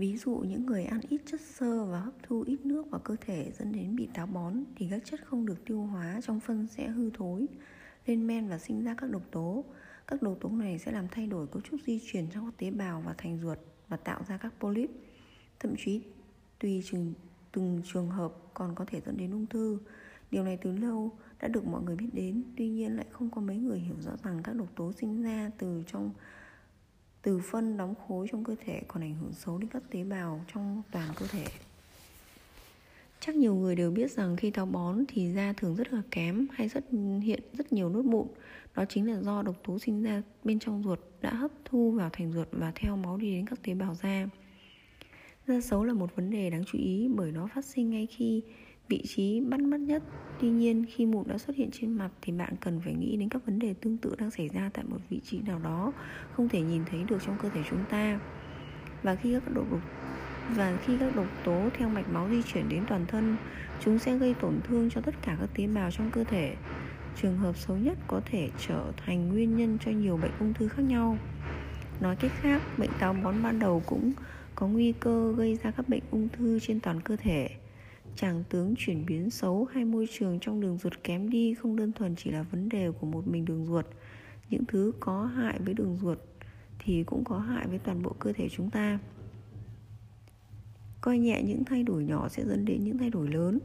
Ví dụ những người ăn ít chất xơ và hấp thu ít nước vào cơ thể dẫn đến bị táo bón thì các chất không được tiêu hóa trong phân sẽ hư thối, lên men và sinh ra các độc tố. Các độc tố này sẽ làm thay đổi cấu trúc di chuyển trong các tế bào và thành ruột và tạo ra các polyp. Thậm chí tùy từng, từng trường hợp còn có thể dẫn đến ung thư. Điều này từ lâu đã được mọi người biết đến, tuy nhiên lại không có mấy người hiểu rõ rằng các độc tố sinh ra từ trong từ phân đóng khối trong cơ thể còn ảnh hưởng xấu đến các tế bào trong toàn cơ thể. Chắc nhiều người đều biết rằng khi táo bón thì da thường rất là kém hay rất hiện rất nhiều nốt mụn. Đó chính là do độc tố sinh ra bên trong ruột đã hấp thu vào thành ruột và theo máu đi đến các tế bào da. Da xấu là một vấn đề đáng chú ý bởi nó phát sinh ngay khi vị trí bắt mắt nhất. Tuy nhiên, khi mụn đã xuất hiện trên mặt thì bạn cần phải nghĩ đến các vấn đề tương tự đang xảy ra tại một vị trí nào đó không thể nhìn thấy được trong cơ thể chúng ta. Và khi các độc và khi các độc tố theo mạch máu di chuyển đến toàn thân, chúng sẽ gây tổn thương cho tất cả các tế bào trong cơ thể. Trường hợp xấu nhất có thể trở thành nguyên nhân cho nhiều bệnh ung thư khác nhau. Nói cách khác, bệnh táo bón ban đầu cũng có nguy cơ gây ra các bệnh ung thư trên toàn cơ thể chàng tướng chuyển biến xấu hay môi trường trong đường ruột kém đi không đơn thuần chỉ là vấn đề của một mình đường ruột. Những thứ có hại với đường ruột thì cũng có hại với toàn bộ cơ thể chúng ta. Coi nhẹ những thay đổi nhỏ sẽ dẫn đến những thay đổi lớn.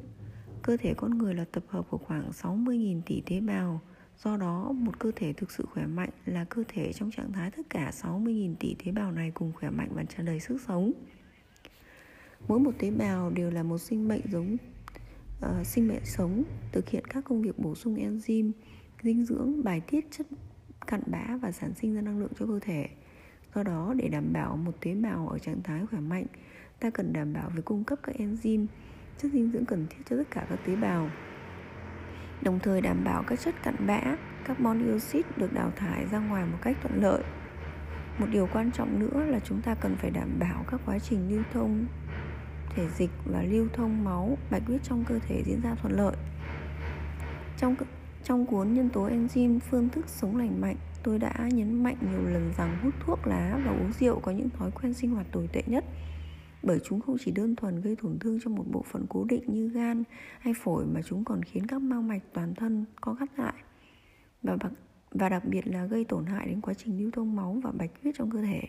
Cơ thể con người là tập hợp của khoảng 60.000 tỷ tế bào. Do đó, một cơ thể thực sự khỏe mạnh là cơ thể trong trạng thái tất cả 60.000 tỷ tế bào này cùng khỏe mạnh và tràn đầy sức sống. Mỗi một tế bào đều là một sinh mệnh giống uh, sinh mệnh sống thực hiện các công việc bổ sung enzyme, dinh dưỡng, bài tiết chất cặn bã và sản sinh ra năng lượng cho cơ thể. Do đó, để đảm bảo một tế bào ở trạng thái khỏe mạnh, ta cần đảm bảo về cung cấp các enzyme, chất dinh dưỡng cần thiết cho tất cả các tế bào. Đồng thời đảm bảo các chất cặn bã, carbon dioxide được đào thải ra ngoài một cách thuận lợi. Một điều quan trọng nữa là chúng ta cần phải đảm bảo các quá trình lưu thông thể dịch và lưu thông máu bạch huyết trong cơ thể diễn ra thuận lợi. Trong trong cuốn nhân tố enzyme phương thức sống lành mạnh, tôi đã nhấn mạnh nhiều lần rằng hút thuốc lá và uống rượu có những thói quen sinh hoạt tồi tệ nhất bởi chúng không chỉ đơn thuần gây tổn thương cho một bộ phận cố định như gan hay phổi mà chúng còn khiến các mao mạch toàn thân co gắt lại và, và đặc biệt là gây tổn hại đến quá trình lưu thông máu và bạch huyết trong cơ thể.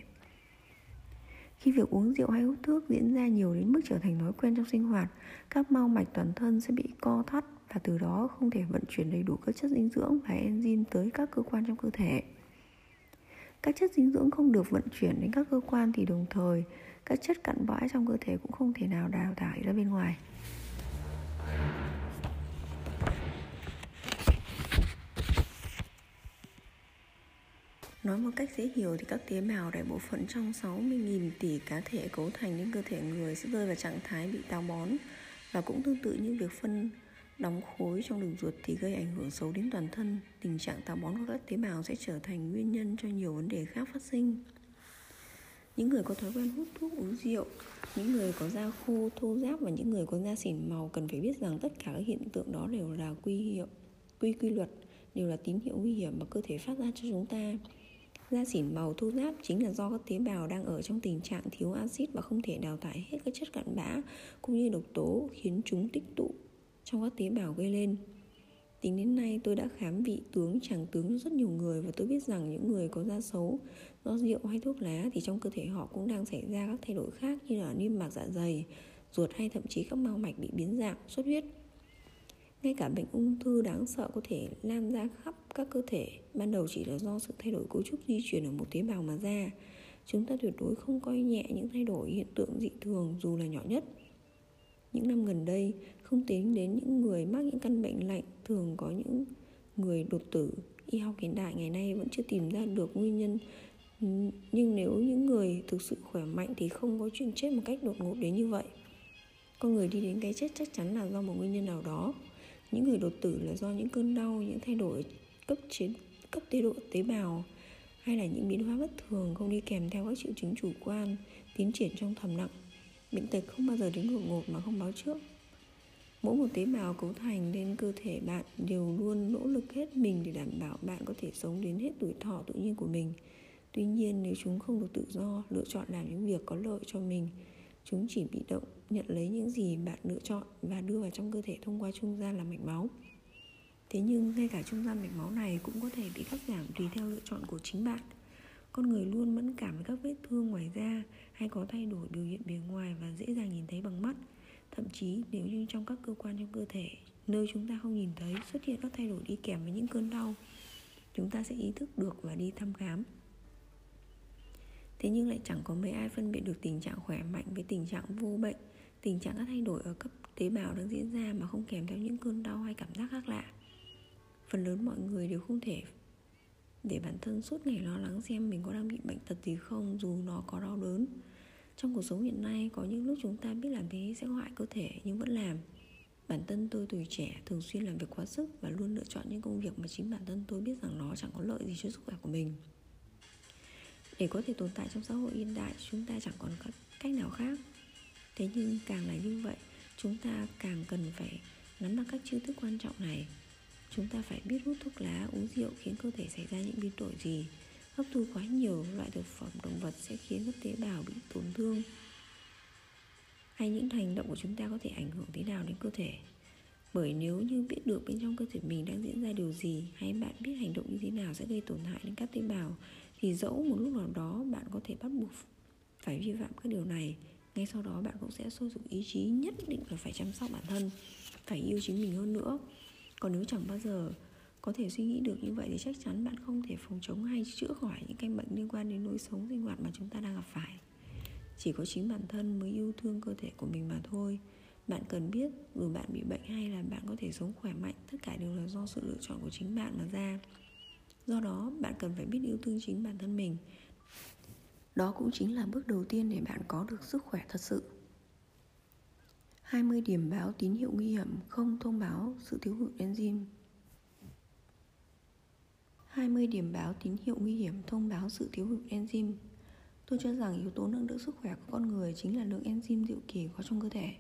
Khi việc uống rượu hay hút thuốc diễn ra nhiều đến mức trở thành thói quen trong sinh hoạt, các mao mạch toàn thân sẽ bị co thắt và từ đó không thể vận chuyển đầy đủ các chất dinh dưỡng và enzyme tới các cơ quan trong cơ thể. Các chất dinh dưỡng không được vận chuyển đến các cơ quan thì đồng thời các chất cặn bã trong cơ thể cũng không thể nào đào thải ra bên ngoài. Nói một cách dễ hiểu thì các tế bào đại bộ phận trong 60.000 tỷ cá thể cấu thành những cơ thể người sẽ rơi vào trạng thái bị táo bón và cũng tương tự như việc phân đóng khối trong đường ruột thì gây ảnh hưởng xấu đến toàn thân. Tình trạng táo bón của các tế bào sẽ trở thành nguyên nhân cho nhiều vấn đề khác phát sinh. Những người có thói quen hút thuốc uống rượu, những người có da khô, thô ráp và những người có da xỉn màu cần phải biết rằng tất cả các hiện tượng đó đều là quy hiệu, quy quy luật, đều là tín hiệu nguy hiểm mà cơ thể phát ra cho chúng ta. Da xỉn màu thô ráp chính là do các tế bào đang ở trong tình trạng thiếu axit và không thể đào thải hết các chất cặn bã cũng như độc tố khiến chúng tích tụ trong các tế bào gây lên. Tính đến nay tôi đã khám vị tướng chẳng tướng rất nhiều người và tôi biết rằng những người có da xấu do rượu hay thuốc lá thì trong cơ thể họ cũng đang xảy ra các thay đổi khác như là niêm mạc dạ dày, ruột hay thậm chí các mao mạch bị biến dạng, xuất huyết. Ngay cả bệnh ung thư đáng sợ có thể lan ra khắp các cơ thể Ban đầu chỉ là do sự thay đổi cấu trúc di chuyển ở một tế bào mà ra. Chúng ta tuyệt đối không coi nhẹ những thay đổi hiện tượng dị thường dù là nhỏ nhất. Những năm gần đây, không tính đến những người mắc những căn bệnh lạnh Thường có những người đột tử Y học hiện đại ngày nay vẫn chưa tìm ra được nguyên nhân. Nhưng nếu những người thực sự khỏe mạnh thì không có chuyện chết một cách đột ngột đến như vậy. Con người đi đến cái chết chắc chắn là do một nguyên nhân nào đó những người đột tử là do những cơn đau, những thay đổi cấp chiến, cấp tế độ, tế bào, hay là những biến hóa bất thường không đi kèm theo các triệu chứng chủ quan, tiến triển trong thầm nặng bệnh tật không bao giờ đến đột ngột mà không báo trước. Mỗi một tế bào cấu thành nên cơ thể bạn đều luôn nỗ lực hết mình để đảm bảo bạn có thể sống đến hết tuổi thọ tự nhiên của mình. Tuy nhiên, nếu chúng không được tự do, lựa chọn làm những việc có lợi cho mình, chúng chỉ bị động nhận lấy những gì bạn lựa chọn và đưa vào trong cơ thể thông qua trung gian là mạch máu. Thế nhưng ngay cả trung gian mạch máu này cũng có thể bị cắt giảm tùy theo lựa chọn của chính bạn. Con người luôn mẫn cảm với các vết thương ngoài da hay có thay đổi biểu hiện bề ngoài và dễ dàng nhìn thấy bằng mắt. Thậm chí nếu như trong các cơ quan trong cơ thể, nơi chúng ta không nhìn thấy, xuất hiện các thay đổi đi kèm với những cơn đau, chúng ta sẽ ý thức được và đi thăm khám. Thế nhưng lại chẳng có mấy ai phân biệt được tình trạng khỏe mạnh với tình trạng vô bệnh tình trạng các thay đổi ở cấp tế bào đang diễn ra mà không kèm theo những cơn đau hay cảm giác khác lạ. Phần lớn mọi người đều không thể để bản thân suốt ngày lo lắng xem mình có đang bị bệnh tật gì không, dù nó có đau đớn. Trong cuộc sống hiện nay, có những lúc chúng ta biết làm thế sẽ hoại cơ thể nhưng vẫn làm. Bản thân tôi tuổi trẻ thường xuyên làm việc quá sức và luôn lựa chọn những công việc mà chính bản thân tôi biết rằng nó chẳng có lợi gì cho sức khỏe của mình. Để có thể tồn tại trong xã hội hiện đại, chúng ta chẳng còn cách nào khác thế nhưng càng là như vậy, chúng ta càng cần phải nắm bắt các chiêu thức quan trọng này. Chúng ta phải biết hút thuốc lá, uống rượu khiến cơ thể xảy ra những biến đổi gì. Hấp thu quá nhiều loại thực phẩm, động vật sẽ khiến các tế bào bị tổn thương. Hay những hành động của chúng ta có thể ảnh hưởng thế nào đến cơ thể? Bởi nếu như biết được bên trong cơ thể mình đang diễn ra điều gì, hay bạn biết hành động như thế nào sẽ gây tổn hại đến các tế bào, thì dẫu một lúc nào đó bạn có thể bắt buộc phải vi phạm các điều này ngay sau đó bạn cũng sẽ sôi dụng ý chí nhất định là phải chăm sóc bản thân, phải yêu chính mình hơn nữa. Còn nếu chẳng bao giờ có thể suy nghĩ được như vậy thì chắc chắn bạn không thể phòng chống hay chữa khỏi những căn bệnh liên quan đến lối sống sinh hoạt mà chúng ta đang gặp phải. Chỉ có chính bản thân mới yêu thương cơ thể của mình mà thôi. Bạn cần biết dù bạn bị bệnh hay là bạn có thể sống khỏe mạnh, tất cả đều là do sự lựa chọn của chính bạn mà ra. Do đó, bạn cần phải biết yêu thương chính bản thân mình đó cũng chính là bước đầu tiên để bạn có được sức khỏe thật sự 20 điểm báo tín hiệu nguy hiểm không thông báo sự thiếu hụt enzyme 20 điểm báo tín hiệu nguy hiểm thông báo sự thiếu hụt enzyme Tôi cho rằng yếu tố nâng đỡ sức khỏe của con người chính là lượng enzyme diệu kỳ có trong cơ thể.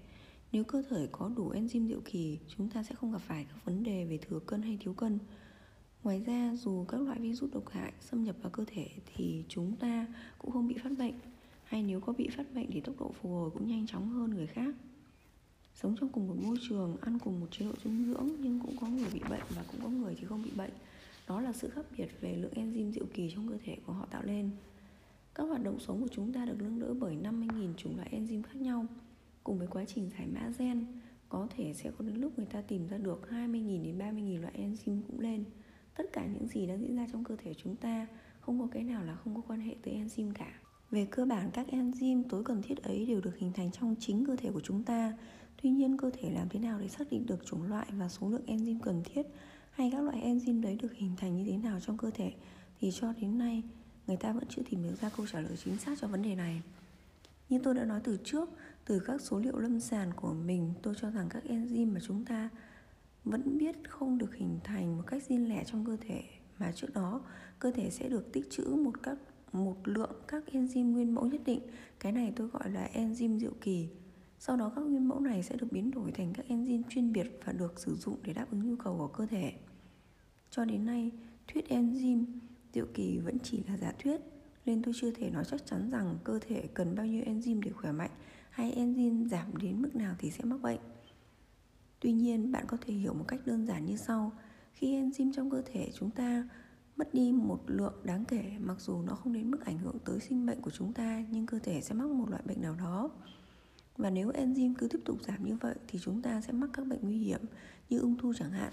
Nếu cơ thể có đủ enzyme diệu kỳ, chúng ta sẽ không gặp phải các vấn đề về thừa cân hay thiếu cân. Ngoài ra, dù các loại virus độc hại xâm nhập vào cơ thể thì chúng ta cũng không bị phát bệnh. Hay nếu có bị phát bệnh thì tốc độ phục hồi cũng nhanh chóng hơn người khác. Sống trong cùng một môi trường, ăn cùng một chế độ dinh dưỡng nhưng cũng có người bị bệnh và cũng có người thì không bị bệnh. Đó là sự khác biệt về lượng enzyme diệu kỳ trong cơ thể của họ tạo lên. Các hoạt động sống của chúng ta được nâng đỡ bởi 50.000 chủng loại enzyme khác nhau. Cùng với quá trình giải mã gen, có thể sẽ có đến lúc người ta tìm ra được 20.000 đến 30.000 loại enzyme cũng lên. Tất cả những gì đang diễn ra trong cơ thể chúng ta, không có cái nào là không có quan hệ tới enzyme cả. Về cơ bản, các enzyme tối cần thiết ấy đều được hình thành trong chính cơ thể của chúng ta. Tuy nhiên, cơ thể làm thế nào để xác định được chủng loại và số lượng enzyme cần thiết hay các loại enzyme đấy được hình thành như thế nào trong cơ thể thì cho đến nay, người ta vẫn chưa tìm được ra câu trả lời chính xác cho vấn đề này như tôi đã nói từ trước, từ các số liệu lâm sàng của mình, tôi cho rằng các enzyme mà chúng ta vẫn biết không được hình thành một cách riêng lẻ trong cơ thể, mà trước đó, cơ thể sẽ được tích trữ một các, một lượng các enzyme nguyên mẫu nhất định. Cái này tôi gọi là enzyme diệu kỳ. Sau đó, các nguyên mẫu này sẽ được biến đổi thành các enzyme chuyên biệt và được sử dụng để đáp ứng nhu cầu của cơ thể. Cho đến nay, thuyết enzyme Diệu kỳ vẫn chỉ là giả thuyết, nên tôi chưa thể nói chắc chắn rằng cơ thể cần bao nhiêu enzyme để khỏe mạnh hay enzyme giảm đến mức nào thì sẽ mắc bệnh. Tuy nhiên, bạn có thể hiểu một cách đơn giản như sau. Khi enzyme trong cơ thể chúng ta mất đi một lượng đáng kể mặc dù nó không đến mức ảnh hưởng tới sinh mệnh của chúng ta nhưng cơ thể sẽ mắc một loại bệnh nào đó. Và nếu enzyme cứ tiếp tục giảm như vậy thì chúng ta sẽ mắc các bệnh nguy hiểm như ung thư chẳng hạn.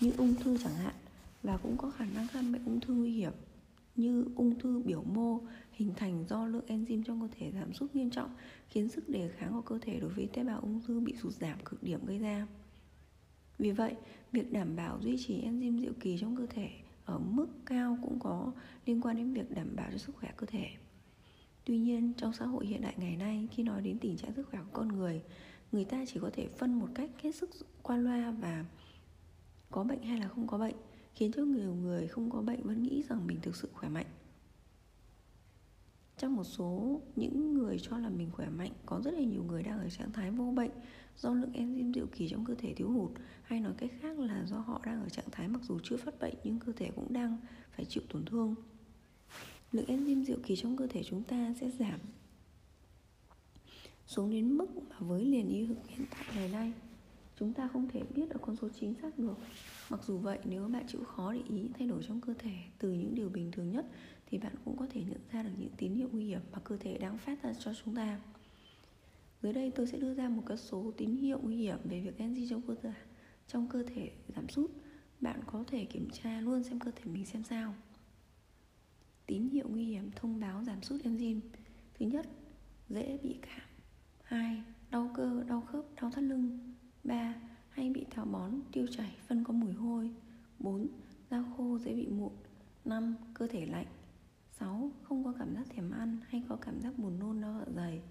Như ung thư chẳng hạn và cũng có khả năng căn bệnh ung thư nguy hiểm như ung thư biểu mô hình thành do lượng enzyme trong cơ thể giảm sút nghiêm trọng khiến sức đề kháng của cơ thể đối với tế bào ung thư bị sụt giảm cực điểm gây ra. Vì vậy, việc đảm bảo duy trì enzyme diệu kỳ trong cơ thể ở mức cao cũng có liên quan đến việc đảm bảo cho sức khỏe cơ thể. Tuy nhiên, trong xã hội hiện đại ngày nay, khi nói đến tình trạng sức khỏe của con người, người ta chỉ có thể phân một cách hết sức qua loa và có bệnh hay là không có bệnh khiến cho nhiều người không có bệnh vẫn nghĩ rằng mình thực sự khỏe mạnh trong một số những người cho là mình khỏe mạnh, có rất là nhiều người đang ở trạng thái vô bệnh do lượng enzyme diệu kỳ trong cơ thể thiếu hụt, hay nói cách khác là do họ đang ở trạng thái mặc dù chưa phát bệnh nhưng cơ thể cũng đang phải chịu tổn thương. Lượng enzyme diệu kỳ trong cơ thể chúng ta sẽ giảm xuống đến mức mà với liền y thực hiện tại ngày nay, chúng ta không thể biết được con số chính xác được. Mặc dù vậy, nếu bạn chịu khó để ý thay đổi trong cơ thể từ những điều bình thường nhất thì bạn cũng có thể nhận ra được những tín hiệu nguy hiểm mà cơ thể đang phát ra cho chúng ta dưới đây tôi sẽ đưa ra một cái số tín hiệu nguy hiểm về việc enzyme trong cơ thể trong cơ thể giảm sút bạn có thể kiểm tra luôn xem cơ thể mình xem sao tín hiệu nguy hiểm thông báo giảm sút enzyme thứ nhất dễ bị cảm hai đau cơ đau khớp đau thắt lưng 3. Hay bị táo bón, tiêu chảy, phân có mùi hôi 4. Da khô dễ bị mụn 5. Cơ thể lạnh 6. Không có cảm giác thèm ăn hay có cảm giác buồn nôn đau dạ dày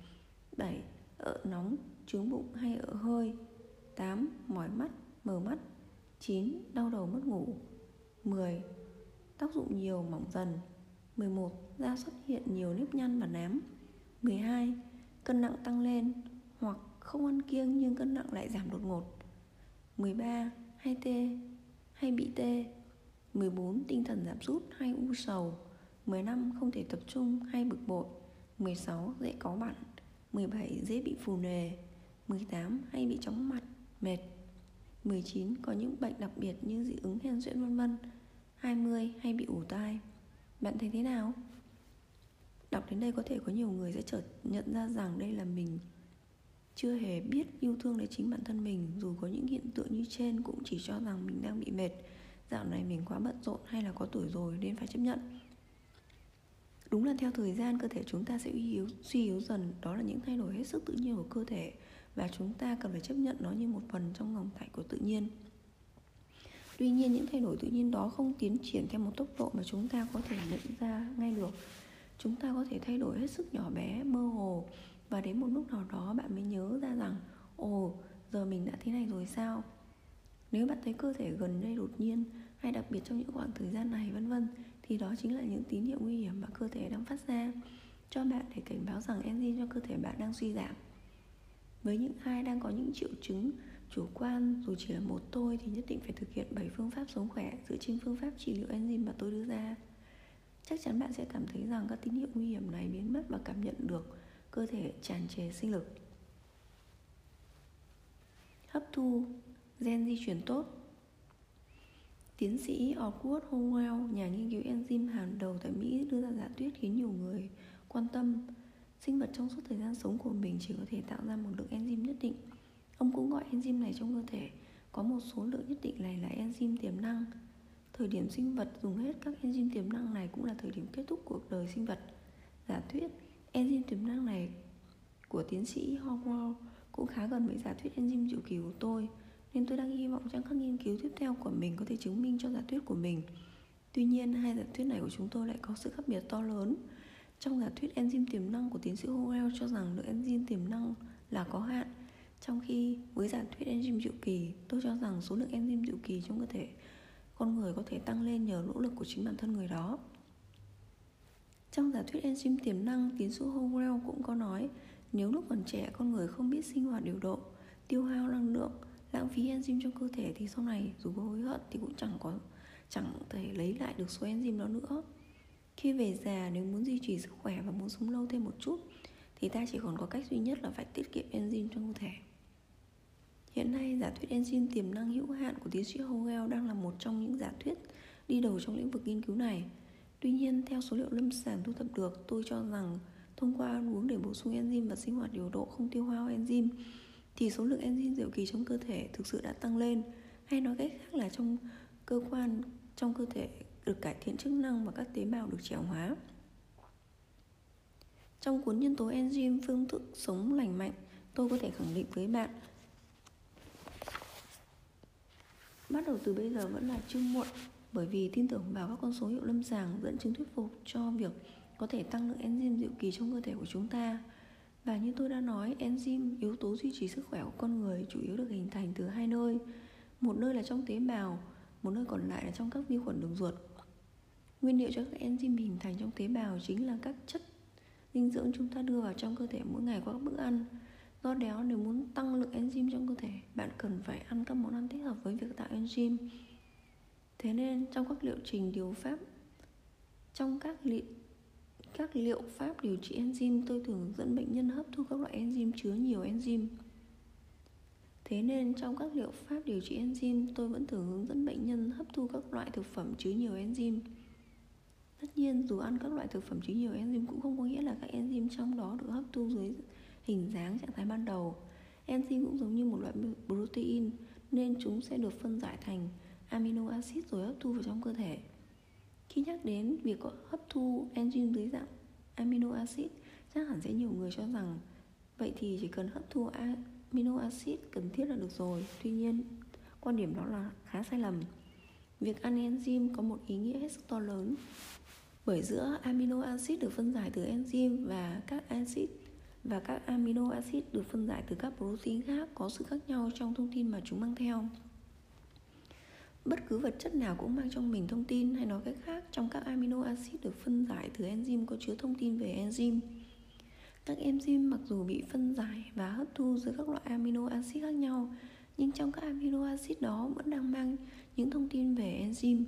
7. Ợ nóng, trướng bụng hay ợ hơi 8. Mỏi mắt, mờ mắt 9. Đau đầu mất ngủ 10. Tác dụng nhiều mỏng dần 11. Da xuất hiện nhiều nếp nhăn và nám 12. Cân nặng tăng lên hoặc không ăn kiêng nhưng cân nặng lại giảm đột ngột 13. Hay tê hay bị tê 14. Tinh thần giảm sút hay u sầu 15. Không thể tập trung hay bực bội 16. Dễ có bạn 17. Dễ bị phù nề 18. Hay bị chóng mặt, mệt 19. Có những bệnh đặc biệt như dị ứng hen suyễn vân vân 20. Hay bị ủ tai Bạn thấy thế nào? Đọc đến đây có thể có nhiều người sẽ chợt nhận ra rằng đây là mình chưa hề biết yêu thương đến chính bản thân mình dù có những hiện tượng như trên cũng chỉ cho rằng mình đang bị mệt dạo này mình quá bận rộn hay là có tuổi rồi nên phải chấp nhận đúng là theo thời gian cơ thể chúng ta sẽ suy yếu, suy yếu dần. Đó là những thay đổi hết sức tự nhiên của cơ thể và chúng ta cần phải chấp nhận nó như một phần trong dòng chảy của tự nhiên. Tuy nhiên những thay đổi tự nhiên đó không tiến triển theo một tốc độ mà chúng ta có thể nhận ra ngay được. Chúng ta có thể thay đổi hết sức nhỏ bé mơ hồ và đến một lúc nào đó bạn mới nhớ ra rằng ồ giờ mình đã thế này rồi sao? Nếu bạn thấy cơ thể gần đây đột nhiên hay đặc biệt trong những khoảng thời gian này vân vân thì đó chính là những tín hiệu nguy hiểm mà cơ thể đang phát ra, cho bạn để cảnh báo rằng enzyme trong cơ thể bạn đang suy giảm. Với những ai đang có những triệu chứng chủ quan, dù chỉ là một tôi thì nhất định phải thực hiện 7 phương pháp sống khỏe dựa trên phương pháp trị liệu enzyme mà tôi đưa ra. Chắc chắn bạn sẽ cảm thấy rằng các tín hiệu nguy hiểm này biến mất và cảm nhận được cơ thể tràn trề sinh lực. Hấp thu, gen di chuyển tốt. Tiến sĩ Oswald Howell, nhà nghiên cứu enzyme hàng đầu tại Mỹ đưa ra giả thuyết khiến nhiều người quan tâm. Sinh vật trong suốt thời gian sống của mình chỉ có thể tạo ra một lượng enzyme nhất định. Ông cũng gọi enzyme này trong cơ thể có một số lượng nhất định này là enzyme tiềm năng. Thời điểm sinh vật dùng hết các enzyme tiềm năng này cũng là thời điểm kết thúc cuộc đời sinh vật. Giả thuyết Enzyme tiềm năng này của tiến sĩ Howell cũng khá gần với giả thuyết enzyme diệu kỳ của tôi nên tôi đang hy vọng rằng các nghiên cứu tiếp theo của mình có thể chứng minh cho giả thuyết của mình. Tuy nhiên, hai giả thuyết này của chúng tôi lại có sự khác biệt to lớn. Trong giả thuyết enzyme tiềm năng của tiến sĩ Howell cho rằng lượng enzyme tiềm năng là có hạn, trong khi với giả thuyết enzyme diệu kỳ, tôi cho rằng số lượng enzyme diệu kỳ trong cơ thể con người có thể tăng lên nhờ nỗ lực của chính bản thân người đó. Trong giả thuyết enzyme tiềm năng, tiến sĩ Howell cũng có nói nếu lúc còn trẻ con người không biết sinh hoạt điều độ, tiêu hao năng lượng, lãng phí enzyme trong cơ thể thì sau này dù có hối hận thì cũng chẳng có chẳng thể lấy lại được số enzyme đó nữa. Khi về già nếu muốn duy trì sức khỏe và muốn sống lâu thêm một chút thì ta chỉ còn có cách duy nhất là phải tiết kiệm enzyme trong cơ thể. Hiện nay giả thuyết enzyme tiềm năng hữu hạn của tiến sĩ Howell đang là một trong những giả thuyết đi đầu trong lĩnh vực nghiên cứu này. Tuy nhiên, theo số liệu lâm sàng thu thập được, tôi cho rằng thông qua ăn uống để bổ sung enzyme và sinh hoạt điều độ không tiêu hao enzyme thì số lượng enzyme diệu kỳ trong cơ thể thực sự đã tăng lên hay nói cách khác là trong cơ quan trong cơ thể được cải thiện chức năng và các tế bào được trẻ hóa. Trong cuốn nhân tố enzyme phương thức sống lành mạnh, tôi có thể khẳng định với bạn bắt đầu từ bây giờ vẫn là chưa muộn bởi vì tin tưởng vào các con số hiệu lâm sàng dẫn chứng thuyết phục cho việc có thể tăng lượng enzyme diệu kỳ trong cơ thể của chúng ta. Và như tôi đã nói, enzyme, yếu tố duy trì sức khỏe của con người chủ yếu được hình thành từ hai nơi. Một nơi là trong tế bào, một nơi còn lại là trong các vi khuẩn đường ruột. Nguyên liệu cho các enzyme hình thành trong tế bào chính là các chất dinh dưỡng chúng ta đưa vào trong cơ thể mỗi ngày qua các bữa ăn. Do đó nếu muốn tăng lượng enzyme trong cơ thể, bạn cần phải ăn các món ăn thích hợp với việc tạo enzyme. Thế nên trong các liệu trình điều pháp trong các liệu các liệu pháp điều trị enzyme tôi thường hướng dẫn bệnh nhân hấp thu các loại enzyme enzyme chứa nhiều enzyme. Thế nên trong các liệu pháp điều trị enzyme, tôi vẫn thường hướng dẫn bệnh nhân hấp thu các loại thực phẩm chứa nhiều enzyme. Tất nhiên, dù ăn các loại thực phẩm chứa nhiều enzyme cũng không có nghĩa là các enzyme trong đó được hấp thu dưới hình dáng trạng thái ban đầu. Enzyme cũng giống như một loại protein nên chúng sẽ được phân giải thành amino acid rồi hấp thu vào trong cơ thể. Khi nhắc đến việc hấp thu enzyme dưới dạng amino acid, chắc hẳn sẽ nhiều người cho rằng vậy thì chỉ cần hấp thu amino acid cần thiết là được rồi. Tuy nhiên, quan điểm đó là khá sai lầm. Việc ăn enzyme có một ý nghĩa hết sức to lớn bởi giữa amino acid được phân giải từ enzyme và các acid và các amino acid được phân giải từ các protein khác có sự khác nhau trong thông tin mà chúng mang theo. Bất cứ vật chất nào cũng mang trong mình thông tin hay nói cách khác trong các amino acid được phân giải từ enzyme có chứa thông tin về enzyme. Các enzyme mặc dù bị phân giải và hấp thu giữa các loại amino acid khác nhau, nhưng trong các amino acid đó vẫn đang mang những thông tin về enzyme.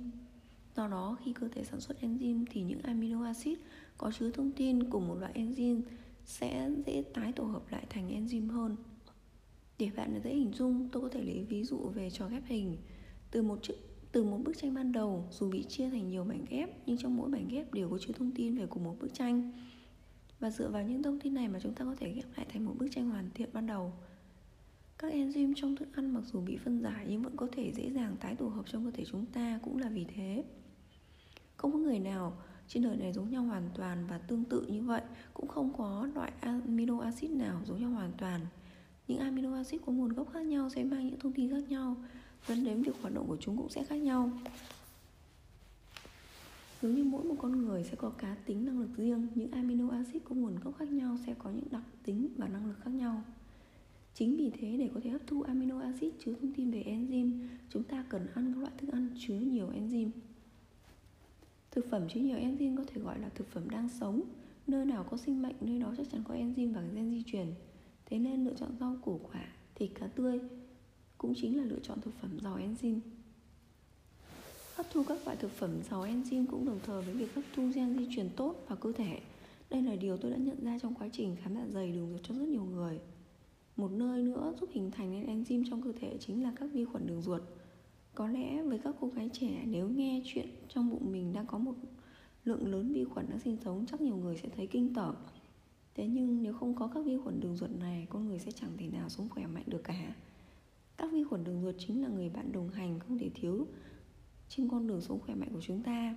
Do đó, khi cơ thể sản xuất enzyme thì những amino acid có chứa thông tin của một loại enzyme sẽ dễ tái tổ hợp lại thành enzyme hơn. Để bạn dễ hình dung, tôi có thể lấy ví dụ về trò ghép hình. Từ một chữ từ một bức tranh ban đầu, dù bị chia thành nhiều mảnh ghép, nhưng trong mỗi mảnh ghép đều có chứa thông tin về cùng một bức tranh. Và dựa vào những thông tin này mà chúng ta có thể ghép lại thành một bức tranh hoàn thiện ban đầu. Các enzyme trong thức ăn mặc dù bị phân giải nhưng vẫn có thể dễ dàng tái tổ hợp trong cơ thể chúng ta cũng là vì thế. Không có người nào trên đời này giống nhau hoàn toàn và tương tự như vậy cũng không có loại amino acid nào giống nhau hoàn toàn những amino acid có nguồn gốc khác nhau sẽ mang những thông tin khác nhau dẫn đến việc hoạt động của chúng cũng sẽ khác nhau. Giống như mỗi một con người sẽ có cá tính năng lực riêng những amino acid có nguồn gốc khác nhau sẽ có những đặc tính và năng lực khác nhau. Chính vì thế để có thể hấp thu amino acid chứa thông tin về enzyme chúng ta cần ăn các loại thức ăn chứa nhiều enzyme. Thực phẩm chứa nhiều enzyme có thể gọi là thực phẩm đang sống. Nơi nào có sinh mệnh, nơi đó chắc chắn có enzyme và gen di truyền. Thế nên lựa chọn rau củ quả, thịt cá tươi cũng chính là lựa chọn thực phẩm giàu enzyme. Hấp thu các loại thực phẩm giàu enzyme cũng đồng thời với việc hấp thu gen di truyền tốt vào cơ thể. Đây là điều tôi đã nhận ra trong quá trình khám dạ dày đường ruột cho rất nhiều người. Một nơi nữa giúp hình thành nên enzyme trong cơ thể chính là các vi khuẩn đường ruột. Có lẽ với các cô gái trẻ, nếu nghe chuyện trong bụng mình đang có một lượng lớn vi khuẩn đang sinh sống, chắc nhiều người sẽ thấy kinh tởm. Thế nhưng nếu không có các vi khuẩn đường ruột này, con người sẽ chẳng thể nào sống khỏe mạnh được cả các vi khuẩn đường ruột chính là người bạn đồng hành không thể thiếu trên con đường sống khỏe mạnh của chúng ta.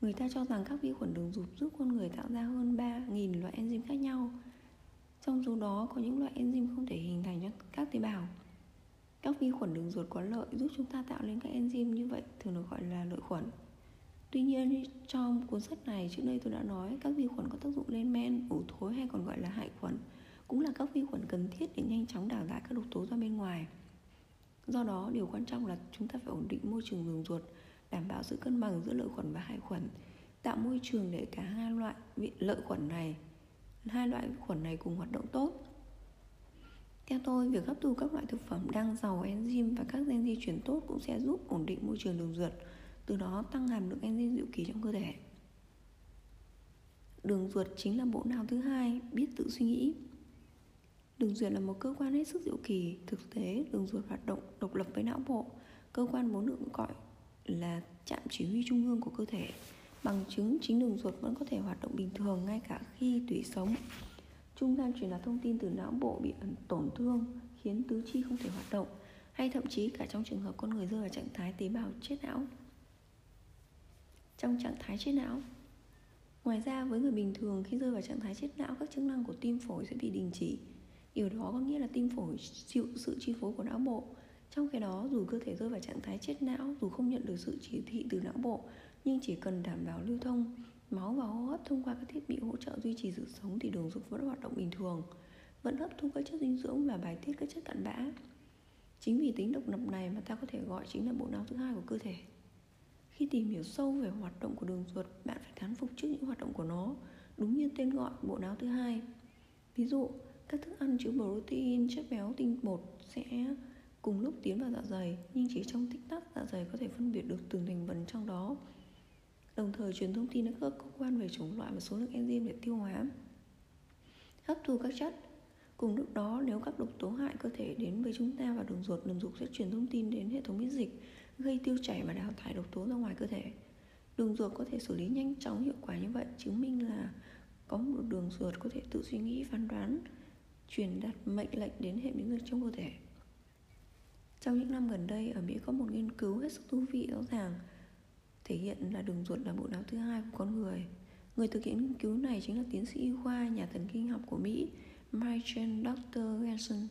Người ta cho rằng các vi khuẩn đường ruột giúp con người tạo ra hơn 3.000 loại enzyme khác nhau. Trong số đó có những loại enzyme không thể hình thành cho các tế bào. Các vi khuẩn đường ruột có lợi giúp chúng ta tạo nên các enzyme như vậy thường được gọi là lợi khuẩn. Tuy nhiên trong cuốn sách này trước đây tôi đã nói các vi khuẩn có tác dụng lên men, ủ thối hay còn gọi là hại khuẩn cũng là các vi khuẩn cần thiết để nhanh chóng đào thải các độc tố ra bên ngoài. Do đó điều quan trọng là chúng ta phải ổn định môi trường đường ruột, đảm bảo sự cân bằng giữa lợi khuẩn và hại khuẩn, tạo môi trường để cả hai loại lợi khuẩn này, hai loại khuẩn này cùng hoạt động tốt. Theo tôi, việc hấp thu các loại thực phẩm đang giàu enzyme và các gen di chuyển tốt cũng sẽ giúp ổn định môi trường đường ruột, từ đó tăng hàm lượng enzyme diệu kỳ trong cơ thể. Đường ruột chính là bộ não thứ hai biết tự suy nghĩ. Đường ruột là một cơ quan hết sức diệu kỳ, thực tế đường ruột hoạt động độc lập với não bộ. Cơ quan vốn được gọi là trạm chỉ huy trung ương của cơ thể. Bằng chứng chính đường ruột vẫn có thể hoạt động bình thường ngay cả khi tủy sống trung gian truyền đạt thông tin từ não bộ bị tổn thương khiến tứ chi không thể hoạt động hay thậm chí cả trong trường hợp con người rơi vào trạng thái tế bào chết não trong trạng thái chết não ngoài ra với người bình thường khi rơi vào trạng thái chết não các chức năng của tim phổi sẽ bị đình chỉ điều đó có nghĩa là tim phổi chịu sự chi phối của não bộ. Trong khi đó, dù cơ thể rơi vào trạng thái chết não, dù không nhận được sự chỉ thị từ não bộ, nhưng chỉ cần đảm bảo lưu thông, máu và hô hấp thông qua các thiết bị hỗ trợ duy trì sự sống thì đường ruột vẫn hoạt động bình thường, vẫn hấp thu các chất dinh dưỡng và bài tiết các chất cặn bã. Chính vì tính độc lập này mà ta có thể gọi chính là bộ não thứ hai của cơ thể. Khi tìm hiểu sâu về hoạt động của đường ruột, bạn phải thán phục trước những hoạt động của nó, đúng như tên gọi, bộ não thứ hai. Ví dụ các thức ăn chứa protein, chất béo, tinh bột sẽ cùng lúc tiến vào dạ dày, nhưng chỉ trong tích tắc dạ dày có thể phân biệt được từng thành phần trong đó. Đồng thời, truyền thông tin đến các cơ quan về chủng loại và số lượng enzyme để tiêu hóa. hấp thu các chất. Cùng lúc đó, nếu các độc tố hại cơ thể đến với chúng ta và đường ruột đường ruột sẽ truyền thông tin đến hệ thống miễn dịch, gây tiêu chảy và đào thải độc tố ra ngoài cơ thể. Đường ruột có thể xử lý nhanh chóng, hiệu quả như vậy, chứng minh là có một đường ruột có thể tự suy nghĩ, phán đoán truyền đặt mệnh lệnh đến hệ miễn dịch trong cơ thể trong những năm gần đây ở Mỹ có một nghiên cứu hết sức thú vị rõ ràng thể hiện là đường ruột là bộ não thứ hai của con người người thực hiện nghiên cứu này chính là tiến sĩ y khoa nhà thần kinh học của Mỹ Michael Dr. Ranson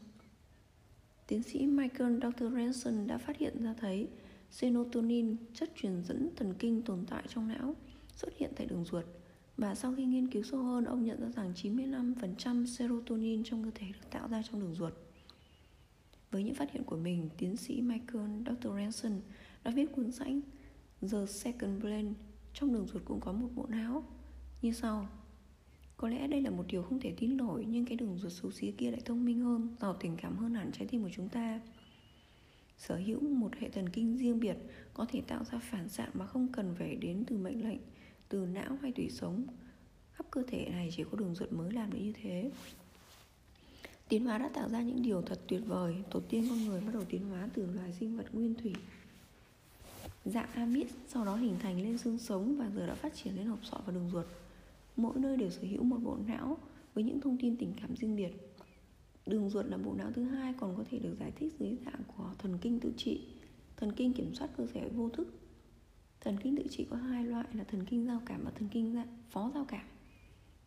Tiến sĩ Michael Dr. Ranson đã phát hiện ra thấy serotonin, chất truyền dẫn thần kinh tồn tại trong não, xuất hiện tại đường ruột. Và sau khi nghiên cứu sâu hơn, ông nhận ra rằng 95% serotonin trong cơ thể được tạo ra trong đường ruột. Với những phát hiện của mình, tiến sĩ Michael Dr. Ranson đã viết cuốn sách The Second Brain trong đường ruột cũng có một bộ não như sau. Có lẽ đây là một điều không thể tin nổi Nhưng cái đường ruột xấu xí kia lại thông minh hơn Giàu tình cảm hơn hẳn trái tim của chúng ta Sở hữu một hệ thần kinh riêng biệt Có thể tạo ra phản xạ mà không cần phải đến từ mệnh lệnh từ não hay tủy sống. Khắp cơ thể này chỉ có đường ruột mới làm được như thế. Tiến hóa đã tạo ra những điều thật tuyệt vời. Tổ tiên con người bắt đầu tiến hóa từ loài sinh vật nguyên thủy. Dạng amid sau đó hình thành lên xương sống và giờ đã phát triển lên hộp sọ và đường ruột. Mỗi nơi đều sở hữu một bộ não với những thông tin tình cảm riêng biệt. Đường ruột là bộ não thứ hai còn có thể được giải thích dưới dạng của thần kinh tự trị. Thần kinh kiểm soát cơ thể vô thức thần kinh tự trị có hai loại là thần kinh giao cảm và thần kinh dạ, phó giao cảm.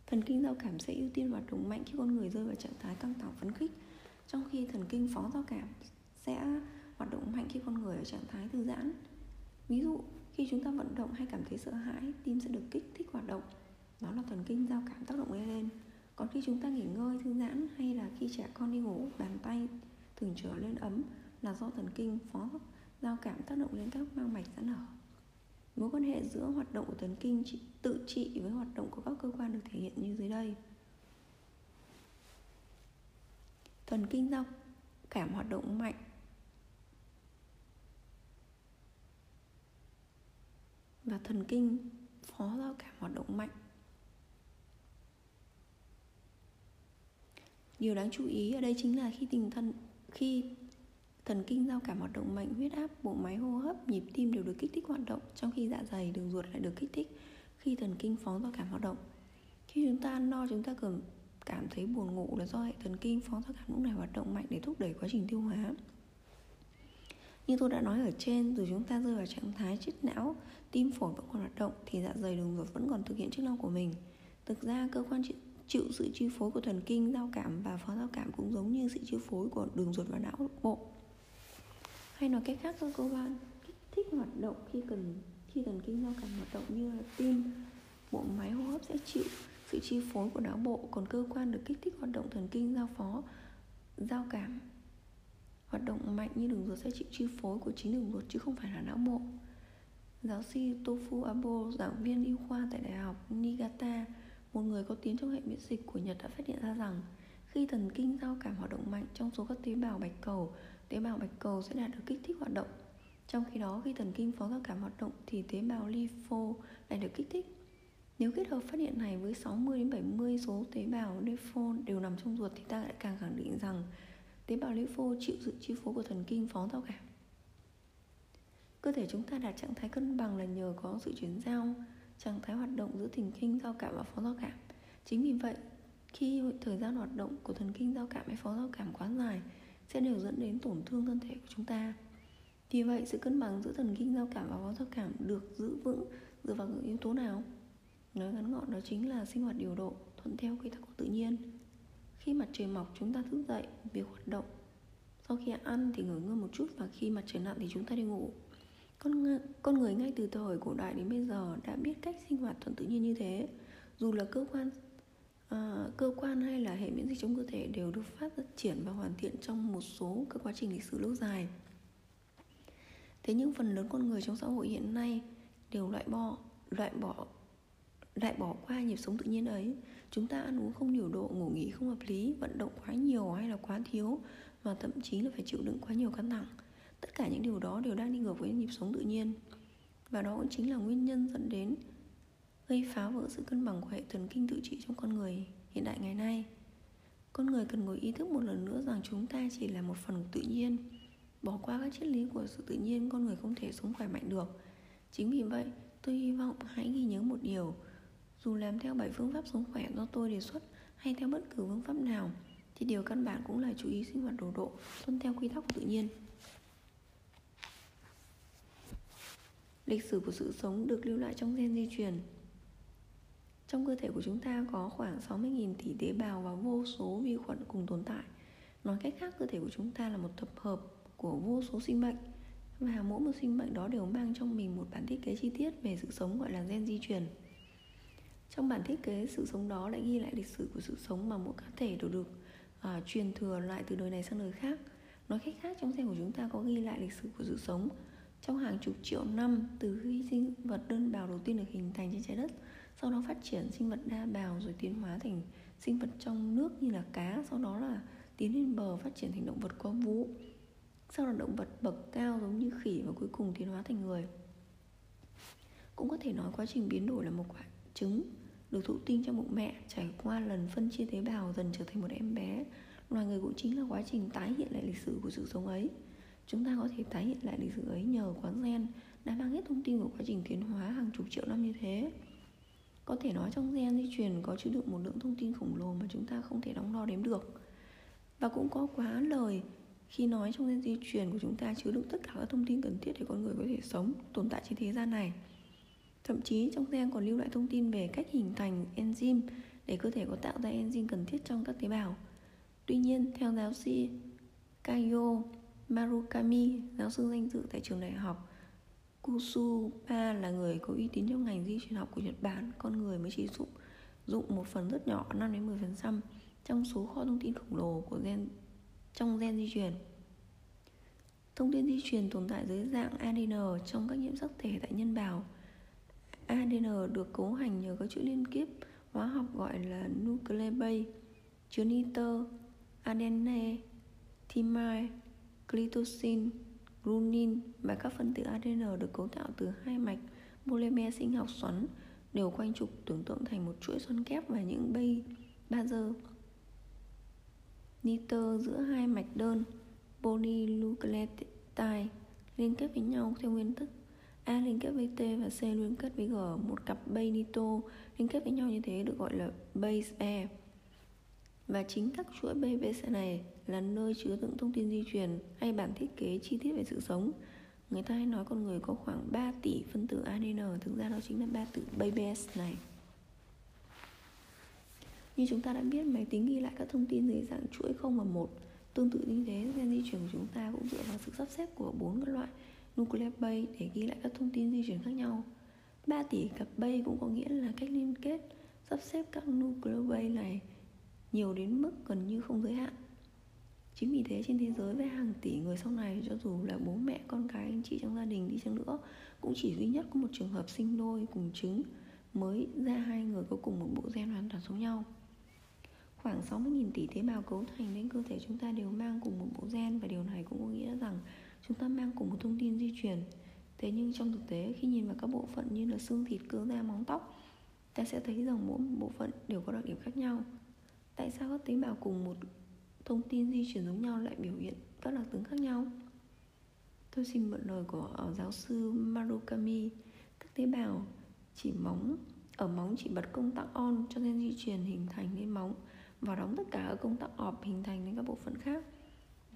Thần kinh giao cảm sẽ ưu tiên hoạt động mạnh khi con người rơi vào trạng thái căng thẳng phấn khích, trong khi thần kinh phó giao cảm sẽ hoạt động mạnh khi con người ở trạng thái thư giãn. Ví dụ, khi chúng ta vận động hay cảm thấy sợ hãi, tim sẽ được kích thích hoạt động. Đó là thần kinh giao cảm tác động lên. Còn khi chúng ta nghỉ ngơi, thư giãn hay là khi trẻ con đi ngủ, bàn tay thường trở lên ấm là do thần kinh phó giao cảm tác động lên các mang mạch giãn nở mối quan hệ giữa hoạt động của thần kinh tự trị với hoạt động của các cơ quan được thể hiện như dưới đây. Thần kinh giao cảm hoạt động mạnh. Và thần kinh phó giao cảm hoạt động mạnh. Điều đáng chú ý ở đây chính là khi tình thần khi thần kinh giao cảm hoạt động mạnh, huyết áp, bộ máy hô hấp, nhịp tim đều được kích thích hoạt động, trong khi dạ dày, đường ruột lại được kích thích khi thần kinh phó giao cảm hoạt động. Khi chúng ta ăn no, chúng ta cần cảm thấy buồn ngủ là do hệ thần kinh phó giao cảm lúc này hoạt động mạnh để thúc đẩy quá trình tiêu hóa. Như tôi đã nói ở trên, dù chúng ta rơi vào trạng thái chết não, tim phổi vẫn còn hoạt động thì dạ dày đường ruột vẫn còn thực hiện chức năng của mình. Thực ra cơ quan chịu sự chi phối của thần kinh giao cảm và phó giao cảm cũng giống như sự chi phối của đường ruột và não bộ hay nói cách khác thôi cơ quan kích thích hoạt động khi cần khi thần kinh giao cảm hoạt động như là tim bộ máy hô hấp sẽ chịu sự chi phối của não bộ còn cơ quan được kích thích hoạt động thần kinh giao phó giao cảm hoạt động mạnh như đường ruột sẽ chịu chi phối của chính đường ruột chứ không phải là não bộ. Giáo sư Tofu Abo giảng viên y khoa tại đại học Niigata một người có tiếng trong hệ miễn dịch của Nhật đã phát hiện ra rằng khi thần kinh giao cảm hoạt động mạnh trong số các tế bào bạch cầu, tế bào bạch cầu sẽ đạt được kích thích hoạt động. Trong khi đó, khi thần kinh phó giao cảm hoạt động thì tế bào lympho lại được kích thích. Nếu kết hợp phát hiện này với 60 đến 70 số tế bào lympho đều nằm trong ruột thì ta lại càng khẳng định rằng tế bào lympho chịu sự chi phối của thần kinh phó giao cảm. Cơ thể chúng ta đạt trạng thái cân bằng là nhờ có sự chuyển giao, trạng thái hoạt động giữa thần kinh giao cảm và phó giao cảm chính vì vậy, khi thời gian hoạt động của thần kinh giao cảm hay phó giao cảm quá dài sẽ đều dẫn đến tổn thương thân thể của chúng ta. Vì vậy, sự cân bằng giữa thần kinh, giao cảm và phó giao cảm được giữ vững dựa vào những yếu tố nào? Nói ngắn gọn, đó chính là sinh hoạt điều độ thuận theo quy tắc của tự nhiên. Khi mặt trời mọc, chúng ta thức dậy, việc hoạt động. Sau khi ăn thì nghỉ ngơi một chút và khi mặt trời lặn thì chúng ta đi ngủ. Con con người ngay từ thời cổ đại đến bây giờ đã biết cách sinh hoạt thuận tự nhiên như thế. Dù là cơ quan Ờ, cơ quan hay là hệ miễn dịch trong cơ thể đều được phát triển và hoàn thiện trong một số các quá trình lịch sử lâu dài. Thế nhưng phần lớn con người trong xã hội hiện nay đều loại bỏ loại bỏ lại bỏ qua nhịp sống tự nhiên ấy. Chúng ta ăn uống không điều độ, ngủ nghỉ không hợp lý, vận động quá nhiều hay là quá thiếu và thậm chí là phải chịu đựng quá nhiều căng thẳng. Tất cả những điều đó đều đang đi ngược với nhịp sống tự nhiên. Và đó cũng chính là nguyên nhân dẫn đến gây phá vỡ sự cân bằng của hệ thần kinh tự trị trong con người hiện đại ngày nay. Con người cần ngồi ý thức một lần nữa rằng chúng ta chỉ là một phần của tự nhiên. Bỏ qua các triết lý của sự tự nhiên, con người không thể sống khỏe mạnh được. Chính vì vậy, tôi hy vọng hãy ghi nhớ một điều. Dù làm theo 7 phương pháp sống khỏe do tôi đề xuất hay theo bất cứ phương pháp nào, thì điều căn bản cũng là chú ý sinh hoạt đồ độ, tuân theo quy tắc của tự nhiên. Lịch sử của sự sống được lưu lại trong gen di truyền trong cơ thể của chúng ta có khoảng 60.000 tỷ tế bào và vô số vi khuẩn cùng tồn tại. Nói cách khác, cơ thể của chúng ta là một tập hợp của vô số sinh mệnh và mỗi một sinh mệnh đó đều mang trong mình một bản thiết kế chi tiết về sự sống gọi là gen di truyền. Trong bản thiết kế sự sống đó lại ghi lại lịch sử của sự sống mà mỗi cá thể đều được à, truyền thừa lại từ đời này sang đời khác. Nói cách khác, trong gen của chúng ta có ghi lại lịch sử của sự sống trong hàng chục triệu năm từ khi sinh vật đơn bào đầu tiên được hình thành trên trái đất sau đó phát triển sinh vật đa bào rồi tiến hóa thành sinh vật trong nước như là cá, sau đó là tiến lên bờ phát triển thành động vật có vú. Sau là động vật bậc cao giống như khỉ và cuối cùng tiến hóa thành người. Cũng có thể nói quá trình biến đổi là một quả trứng được thụ tinh trong bụng mẹ, trải qua lần phân chia tế bào dần trở thành một em bé. Loài người cũng chính là quá trình tái hiện lại lịch sử của sự sống ấy. Chúng ta có thể tái hiện lại lịch sử ấy nhờ quán gen đã mang hết thông tin của quá trình tiến hóa hàng chục triệu năm như thế có thể nói trong gen di truyền có chứa đựng một lượng thông tin khổng lồ mà chúng ta không thể đong đo đếm được. Và cũng có quá lời khi nói trong gen di truyền của chúng ta chứa đựng tất cả các thông tin cần thiết để con người có thể sống, tồn tại trên thế gian này. Thậm chí trong gen còn lưu lại thông tin về cách hình thành enzyme để cơ thể có tạo ra enzyme cần thiết trong các tế bào. Tuy nhiên, theo giáo sư Kayo Marukami, giáo sư danh dự tại trường đại học Kusu Pa là người có uy tín trong ngành di truyền học của Nhật Bản con người mới chỉ dụng dụng một phần rất nhỏ 5 đến 10% trong số kho thông tin khổng lồ của gen trong gen di truyền. Thông tin di truyền tồn tại dưới dạng ADN trong các nhiễm sắc thể tại nhân bào. ADN được cấu hành nhờ các chuỗi liên kết hóa học gọi là nucleic base chứa nitơ, adenine, thymine, glytosin, Runin và các phân tử ADN được cấu tạo từ hai mạch polymer sinh học xoắn đều quanh trục tưởng tượng thành một chuỗi xoắn kép và những bay bazơ. Nitơ giữa hai mạch đơn polynucleotide liên kết với nhau theo nguyên tắc A liên kết với T và C liên kết với G, một cặp bay nitơ liên kết với nhau như thế được gọi là base E và chính các chuỗi BBC này là nơi chứa đựng thông tin di truyền hay bản thiết kế chi tiết về sự sống. Người ta hay nói con người có khoảng 3 tỷ phân tử ADN, thực ra đó chính là 3 tử BBS này. Như chúng ta đã biết, máy tính ghi lại các thông tin dưới dạng chuỗi 0 và 1. Tương tự như thế, gen di truyền của chúng ta cũng dựa vào sự sắp xếp của bốn các loại nucleic base để ghi lại các thông tin di truyền khác nhau. 3 tỷ cặp base cũng có nghĩa là cách liên kết sắp xếp các nucleic base này nhiều đến mức gần như không giới hạn chính vì thế trên thế giới với hàng tỷ người sau này, cho dù là bố mẹ, con cái, anh chị trong gia đình đi chăng nữa, cũng chỉ duy nhất có một trường hợp sinh đôi cùng trứng mới ra hai người có cùng một bộ gen hoàn toàn giống nhau. Khoảng 60.000 tỷ tế bào cấu thành nên cơ thể chúng ta đều mang cùng một bộ gen và điều này cũng có nghĩa rằng chúng ta mang cùng một thông tin di truyền. Thế nhưng trong thực tế, khi nhìn vào các bộ phận như là xương thịt, cơ da, móng tóc, ta sẽ thấy rằng mỗi bộ phận đều có đặc điểm khác nhau. Tại sao các tế bào cùng một thông tin di chuyển giống nhau lại biểu hiện các đặc tính khác nhau. Tôi xin mượn lời của ờ, giáo sư Marukami. Các tế bào chỉ móng, ở móng chỉ bật công tắc on cho nên di truyền hình thành nên móng và đóng tất cả ở công tắc off hình thành nên các bộ phận khác.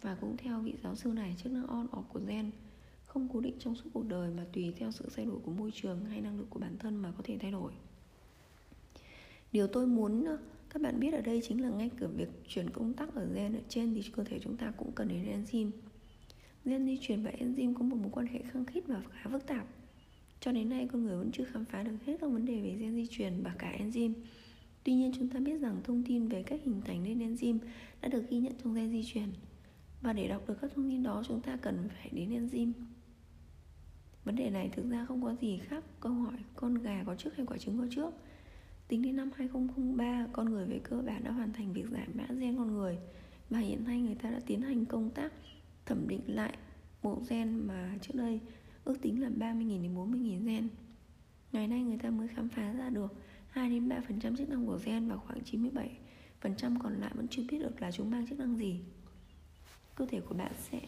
Và cũng theo vị giáo sư này, chức năng on, off của gen không cố định trong suốt cuộc đời mà tùy theo sự thay đổi của môi trường hay năng lực của bản thân mà có thể thay đổi. Điều tôi muốn các bạn biết ở đây chính là ngay cả việc chuyển công tắc ở gen ở trên thì cơ thể chúng ta cũng cần đến enzyme. Gen di chuyển và enzyme có một mối quan hệ khăng khít và khá phức tạp. Cho đến nay, con người vẫn chưa khám phá được hết các vấn đề về gen di truyền và cả enzyme. Tuy nhiên, chúng ta biết rằng thông tin về cách hình thành nên enzyme đã được ghi nhận trong gen di truyền. Và để đọc được các thông tin đó, chúng ta cần phải đến enzyme. Vấn đề này thực ra không có gì khác. Câu hỏi, con gà có trước hay quả trứng có trước? Tính đến năm 2003, con người về cơ bản đã hoàn thành việc giải mã gen con người và hiện nay người ta đã tiến hành công tác thẩm định lại bộ gen mà trước đây ước tính là 30.000 đến 40.000 gen. Ngày nay người ta mới khám phá ra được 2 đến 3% chức năng của gen và khoảng phần trăm còn lại vẫn chưa biết được là chúng mang chức năng gì cơ thể của bạn sẽ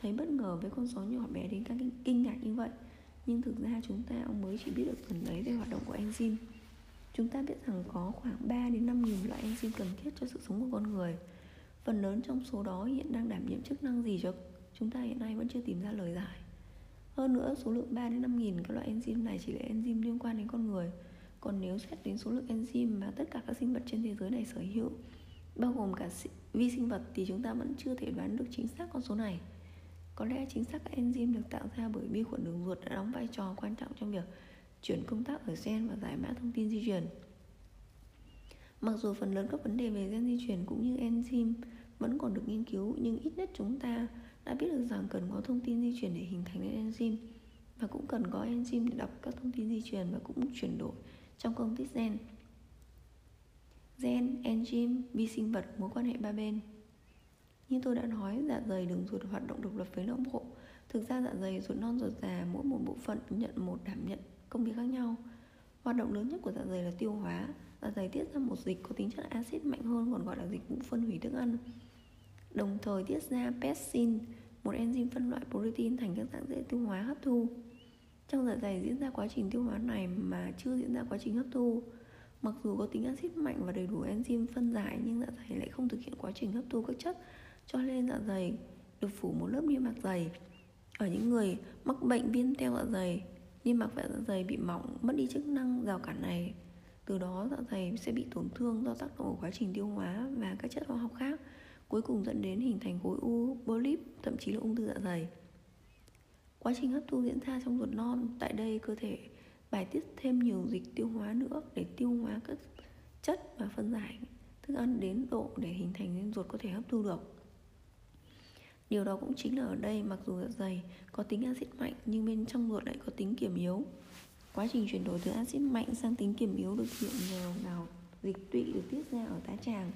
thấy bất ngờ với con số nhỏ bé đến các kinh ngạc như vậy nhưng thực ra chúng ta mới chỉ biết được phần đấy về hoạt động của enzyme chúng ta biết rằng có khoảng 3 đến 5 nghìn loại enzyme cần thiết cho sự sống của con người. Phần lớn trong số đó hiện đang đảm nhiệm chức năng gì cho chúng ta hiện nay vẫn chưa tìm ra lời giải. Hơn nữa, số lượng 3 đến 5 nghìn các loại enzyme này chỉ là enzyme liên quan đến con người. Còn nếu xét đến số lượng enzyme mà tất cả các sinh vật trên thế giới này sở hữu, bao gồm cả vi sinh vật, thì chúng ta vẫn chưa thể đoán được chính xác con số này. Có lẽ chính xác các enzyme được tạo ra bởi vi khuẩn đường ruột đã đóng vai trò quan trọng trong việc chuyển công tác ở gen và giải mã thông tin di truyền mặc dù phần lớn các vấn đề về gen di truyền cũng như enzyme vẫn còn được nghiên cứu nhưng ít nhất chúng ta đã biết được rằng cần có thông tin di truyền để hình thành nên enzyme và cũng cần có enzyme để đọc các thông tin di truyền và cũng chuyển đổi trong công thức gen. Gen, enzyme, vi sinh vật mối quan hệ ba bên. Như tôi đã nói dạ dày đường ruột hoạt động độc lập với não bộ. Thực ra dạ dày ruột non ruột già mỗi một bộ phận nhận một đảm nhận công việc khác nhau. Hoạt động lớn nhất của dạ dày là tiêu hóa. Dạ dày tiết ra một dịch có tính chất axit mạnh hơn, còn gọi là dịch vụ phân hủy thức ăn. Đồng thời tiết ra pepsin, một enzyme phân loại protein thành các dạng dễ tiêu hóa hấp thu. Trong dạ dày diễn ra quá trình tiêu hóa này mà chưa diễn ra quá trình hấp thu. Mặc dù có tính axit mạnh và đầy đủ enzyme phân giải, nhưng dạ dày lại không thực hiện quá trình hấp thu các chất, cho nên dạ dày được phủ một lớp niêm mạc dày. Ở những người mắc bệnh viêm teo dạ dày niêm mạc dạ dày bị mỏng mất đi chức năng rào cản này từ đó dạ dày sẽ bị tổn thương do tác động của quá trình tiêu hóa và các chất hóa học khác cuối cùng dẫn đến hình thành khối u, polyp, thậm chí là ung thư dạ dày. Quá trình hấp thu diễn ra trong ruột non, tại đây cơ thể bài tiết thêm nhiều dịch tiêu hóa nữa để tiêu hóa các chất và phân giải thức ăn đến độ để hình thành nên ruột có thể hấp thu được. Điều đó cũng chính là ở đây, mặc dù dạ dày có tính axit mạnh, nhưng bên trong ruột lại có tính kiểm yếu. Quá trình chuyển đổi từ axit mạnh sang tính kiểm yếu được hiện nhờ vào dịch tụy được tiết ra ở tá tràng,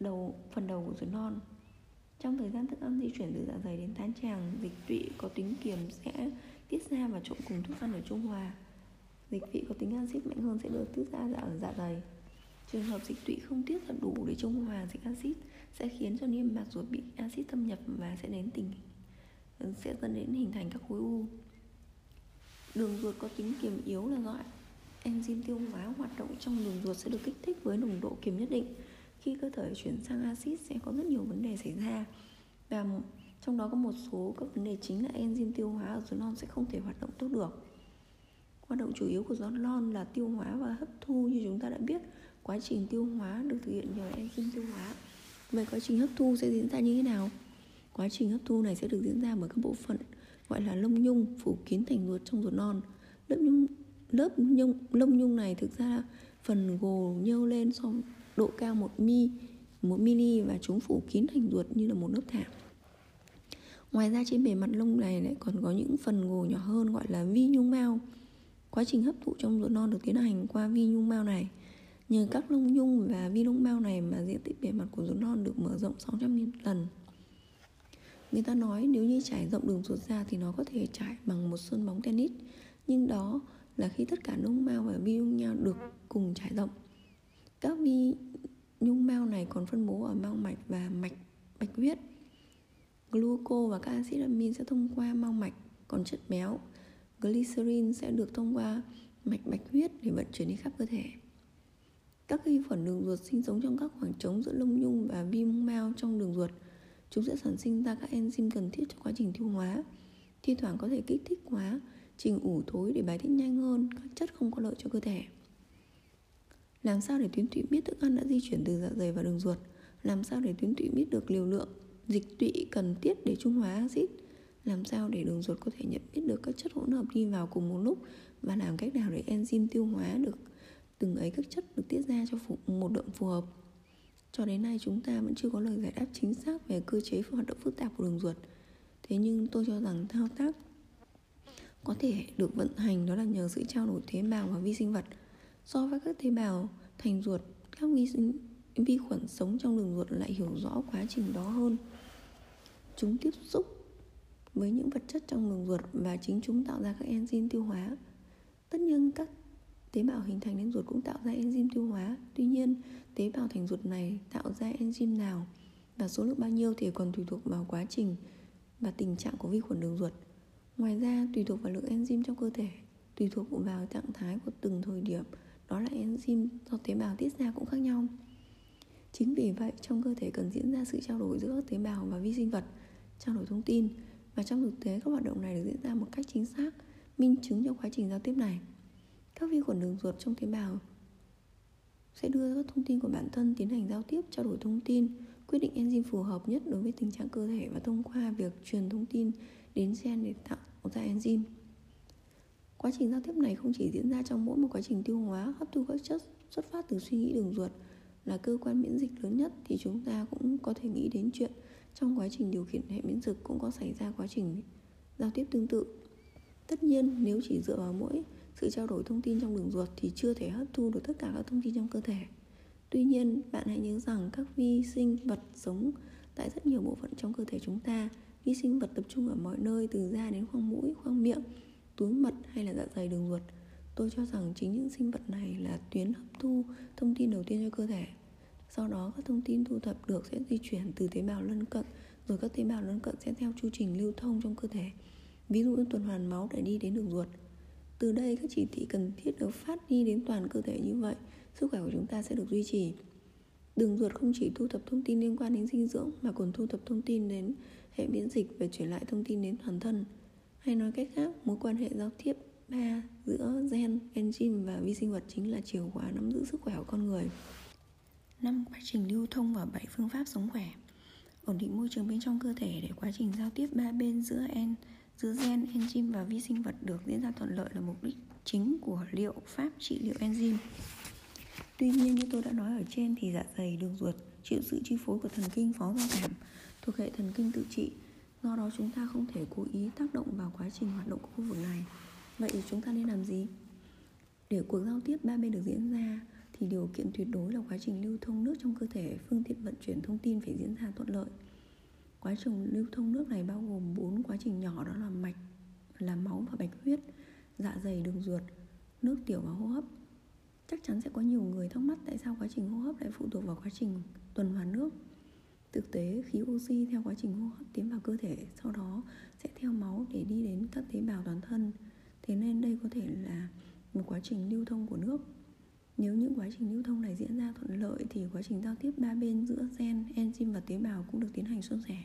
đầu, phần đầu của ruột non. Trong thời gian thức ăn di chuyển từ dạ dày đến tá tràng, dịch tụy có tính kiềm sẽ tiết ra và trộn cùng thức ăn ở trung hòa. Dịch vị có tính axit mạnh hơn sẽ được tiết ra ở dạ dày. Trường hợp dịch tụy không tiết ra đủ để trung hòa dịch axit sẽ khiến cho niêm mạc ruột bị axit thâm nhập và sẽ đến tình ừ, sẽ dẫn đến hình thành các khối u. Đường ruột có tính kiềm yếu là do enzyme tiêu hóa hoạt động trong đường ruột sẽ được kích thích với nồng độ kiềm nhất định. Khi cơ thể chuyển sang axit sẽ có rất nhiều vấn đề xảy ra. Và trong đó có một số các vấn đề chính là enzyme tiêu hóa ở ruột non sẽ không thể hoạt động tốt được. Hoạt động chủ yếu của ruột non là tiêu hóa và hấp thu. Như chúng ta đã biết, quá trình tiêu hóa được thực hiện nhờ enzyme tiêu hóa vậy quá trình hấp thu sẽ diễn ra như thế nào quá trình hấp thu này sẽ được diễn ra bởi các bộ phận gọi là lông nhung phủ kín thành ruột trong ruột non lớp nhung lớp nhung, lông nhung này thực ra phần gồ nhô lên so độ cao 1 mi 1 mini và chúng phủ kín thành ruột như là một lớp thảm Ngoài ra trên bề mặt lông này lại còn có những phần gồ nhỏ hơn gọi là vi nhung mao. Quá trình hấp thụ trong ruột non được tiến hành qua vi nhung mao này. Nhờ các lông nhung và vi lông mao này mà diện tích bề mặt của ruột non được mở rộng 600 lần. Người ta nói nếu như trải rộng đường ruột ra thì nó có thể trải bằng một sân bóng tennis. Nhưng đó là khi tất cả lông mao và vi lông nhau được cùng trải rộng. Các vi nhung mao này còn phân bố ở mao mạch và mạch bạch huyết. Gluco và các axit amin sẽ thông qua mao mạch, còn chất béo, glycerin sẽ được thông qua mạch bạch huyết để vận chuyển đi khắp cơ thể. Các vi khuẩn đường ruột sinh sống trong các khoảng trống giữa lông nhung và vi mao trong đường ruột. Chúng sẽ sản sinh ra các enzyme cần thiết cho quá trình tiêu hóa. Thi thoảng có thể kích thích quá trình ủ thối để bài tiết nhanh hơn, các chất không có lợi cho cơ thể. Làm sao để tuyến tụy biết thức ăn đã di chuyển từ dạ dày vào đường ruột? Làm sao để tuyến tụy biết được liều lượng, dịch tụy cần thiết để trung hóa axit? Làm sao để đường ruột có thể nhận biết được các chất hỗn hợp đi vào cùng một lúc và làm cách nào để enzyme tiêu hóa được từng ấy các chất được tiết ra cho một lượng phù hợp? Cho đến nay chúng ta vẫn chưa có lời giải đáp chính xác về cơ chế hoạt động phức tạp của đường ruột. Thế nhưng tôi cho rằng thao tác có thể được vận hành đó là nhờ sự trao đổi tế bào và vi sinh vật – so với các tế bào thành ruột, các vi sinh, vi khuẩn sống trong đường ruột lại hiểu rõ quá trình đó hơn chúng tiếp xúc với những vật chất trong đường ruột và chính chúng tạo ra các enzyme tiêu hóa tất nhiên các Tế bào hình thành nên ruột cũng tạo ra enzyme tiêu hóa. Tuy nhiên, tế bào thành ruột này tạo ra enzyme nào và số lượng bao nhiêu thì còn tùy thuộc vào quá trình và tình trạng của vi khuẩn đường ruột. Ngoài ra, tùy thuộc vào lượng enzyme trong cơ thể, tùy thuộc vào trạng thái của từng thời điểm, đó là enzyme do tế bào tiết ra cũng khác nhau. Chính vì vậy, trong cơ thể cần diễn ra sự trao đổi giữa tế bào và vi sinh vật, trao đổi thông tin và trong thực tế các hoạt động này được diễn ra một cách chính xác, minh chứng cho quá trình giao tiếp này. Các vi khuẩn đường ruột trong tế bào sẽ đưa các thông tin của bản thân tiến hành giao tiếp, trao đổi thông tin, quyết định enzyme phù hợp nhất đối với tình trạng cơ thể và thông qua việc truyền thông tin đến gen để tạo ra enzyme. Quá trình giao tiếp này không chỉ diễn ra trong mỗi một quá trình tiêu hóa, hấp thu các chất xuất phát từ suy nghĩ đường ruột là cơ quan miễn dịch lớn nhất thì chúng ta cũng có thể nghĩ đến chuyện trong quá trình điều khiển hệ miễn dịch cũng có xảy ra quá trình giao tiếp tương tự. Tất nhiên, nếu chỉ dựa vào mỗi sự trao đổi thông tin trong đường ruột thì chưa thể hấp thu được tất cả các thông tin trong cơ thể. Tuy nhiên, bạn hãy nhớ rằng các vi sinh vật sống tại rất nhiều bộ phận trong cơ thể chúng ta. Vi sinh vật tập trung ở mọi nơi từ da đến khoang mũi, khoang miệng, túi mật hay là dạ dày đường ruột. Tôi cho rằng chính những sinh vật này là tuyến hấp thu thông tin đầu tiên cho cơ thể. Sau đó các thông tin thu thập được sẽ di chuyển từ tế bào lân cận rồi các tế bào lân cận sẽ theo chu trình lưu thông trong cơ thể. Ví dụ như tuần hoàn máu để đi đến đường ruột. Từ đây các chỉ thị cần thiết được phát đi đến toàn cơ thể như vậy, sức khỏe của chúng ta sẽ được duy trì. Đường ruột không chỉ thu thập thông tin liên quan đến dinh dưỡng mà còn thu thập thông tin đến hệ miễn dịch và chuyển lại thông tin đến toàn thân. Hay nói cách khác, mối quan hệ giao tiếp ba giữa gen, enzyme và vi sinh vật chính là chìa khóa nắm giữ sức khỏe của con người. năm Quá trình lưu thông và bảy phương pháp sống khỏe Ổn định môi trường bên trong cơ thể để quá trình giao tiếp ba bên giữa en, giữa gen, enzyme và vi sinh vật được diễn ra thuận lợi là mục đích chính của liệu pháp trị liệu enzyme. Tuy nhiên như tôi đã nói ở trên thì dạ dày, đường ruột chịu sự chi phối của thần kinh phó giao cảm thuộc hệ thần kinh tự trị. Do đó chúng ta không thể cố ý tác động vào quá trình hoạt động của khu vực này. Vậy chúng ta nên làm gì? Để cuộc giao tiếp ba bên được diễn ra thì điều kiện tuyệt đối là quá trình lưu thông nước trong cơ thể, phương tiện vận chuyển thông tin phải diễn ra thuận lợi. Quá trình lưu thông nước này bao gồm bốn quá trình nhỏ đó là mạch, là máu và bạch huyết, dạ dày, đường ruột, nước tiểu và hô hấp. Chắc chắn sẽ có nhiều người thắc mắc tại sao quá trình hô hấp lại phụ thuộc vào quá trình tuần hoàn nước. Thực tế, khí oxy theo quá trình hô hấp tiến vào cơ thể, sau đó sẽ theo máu để đi đến các tế bào toàn thân. Thế nên đây có thể là một quá trình lưu thông của nước. Nếu những quá trình lưu thông này diễn ra thuận lợi thì quá trình giao tiếp ba bên giữa gen, enzyme và tế bào cũng được tiến hành suôn sẻ.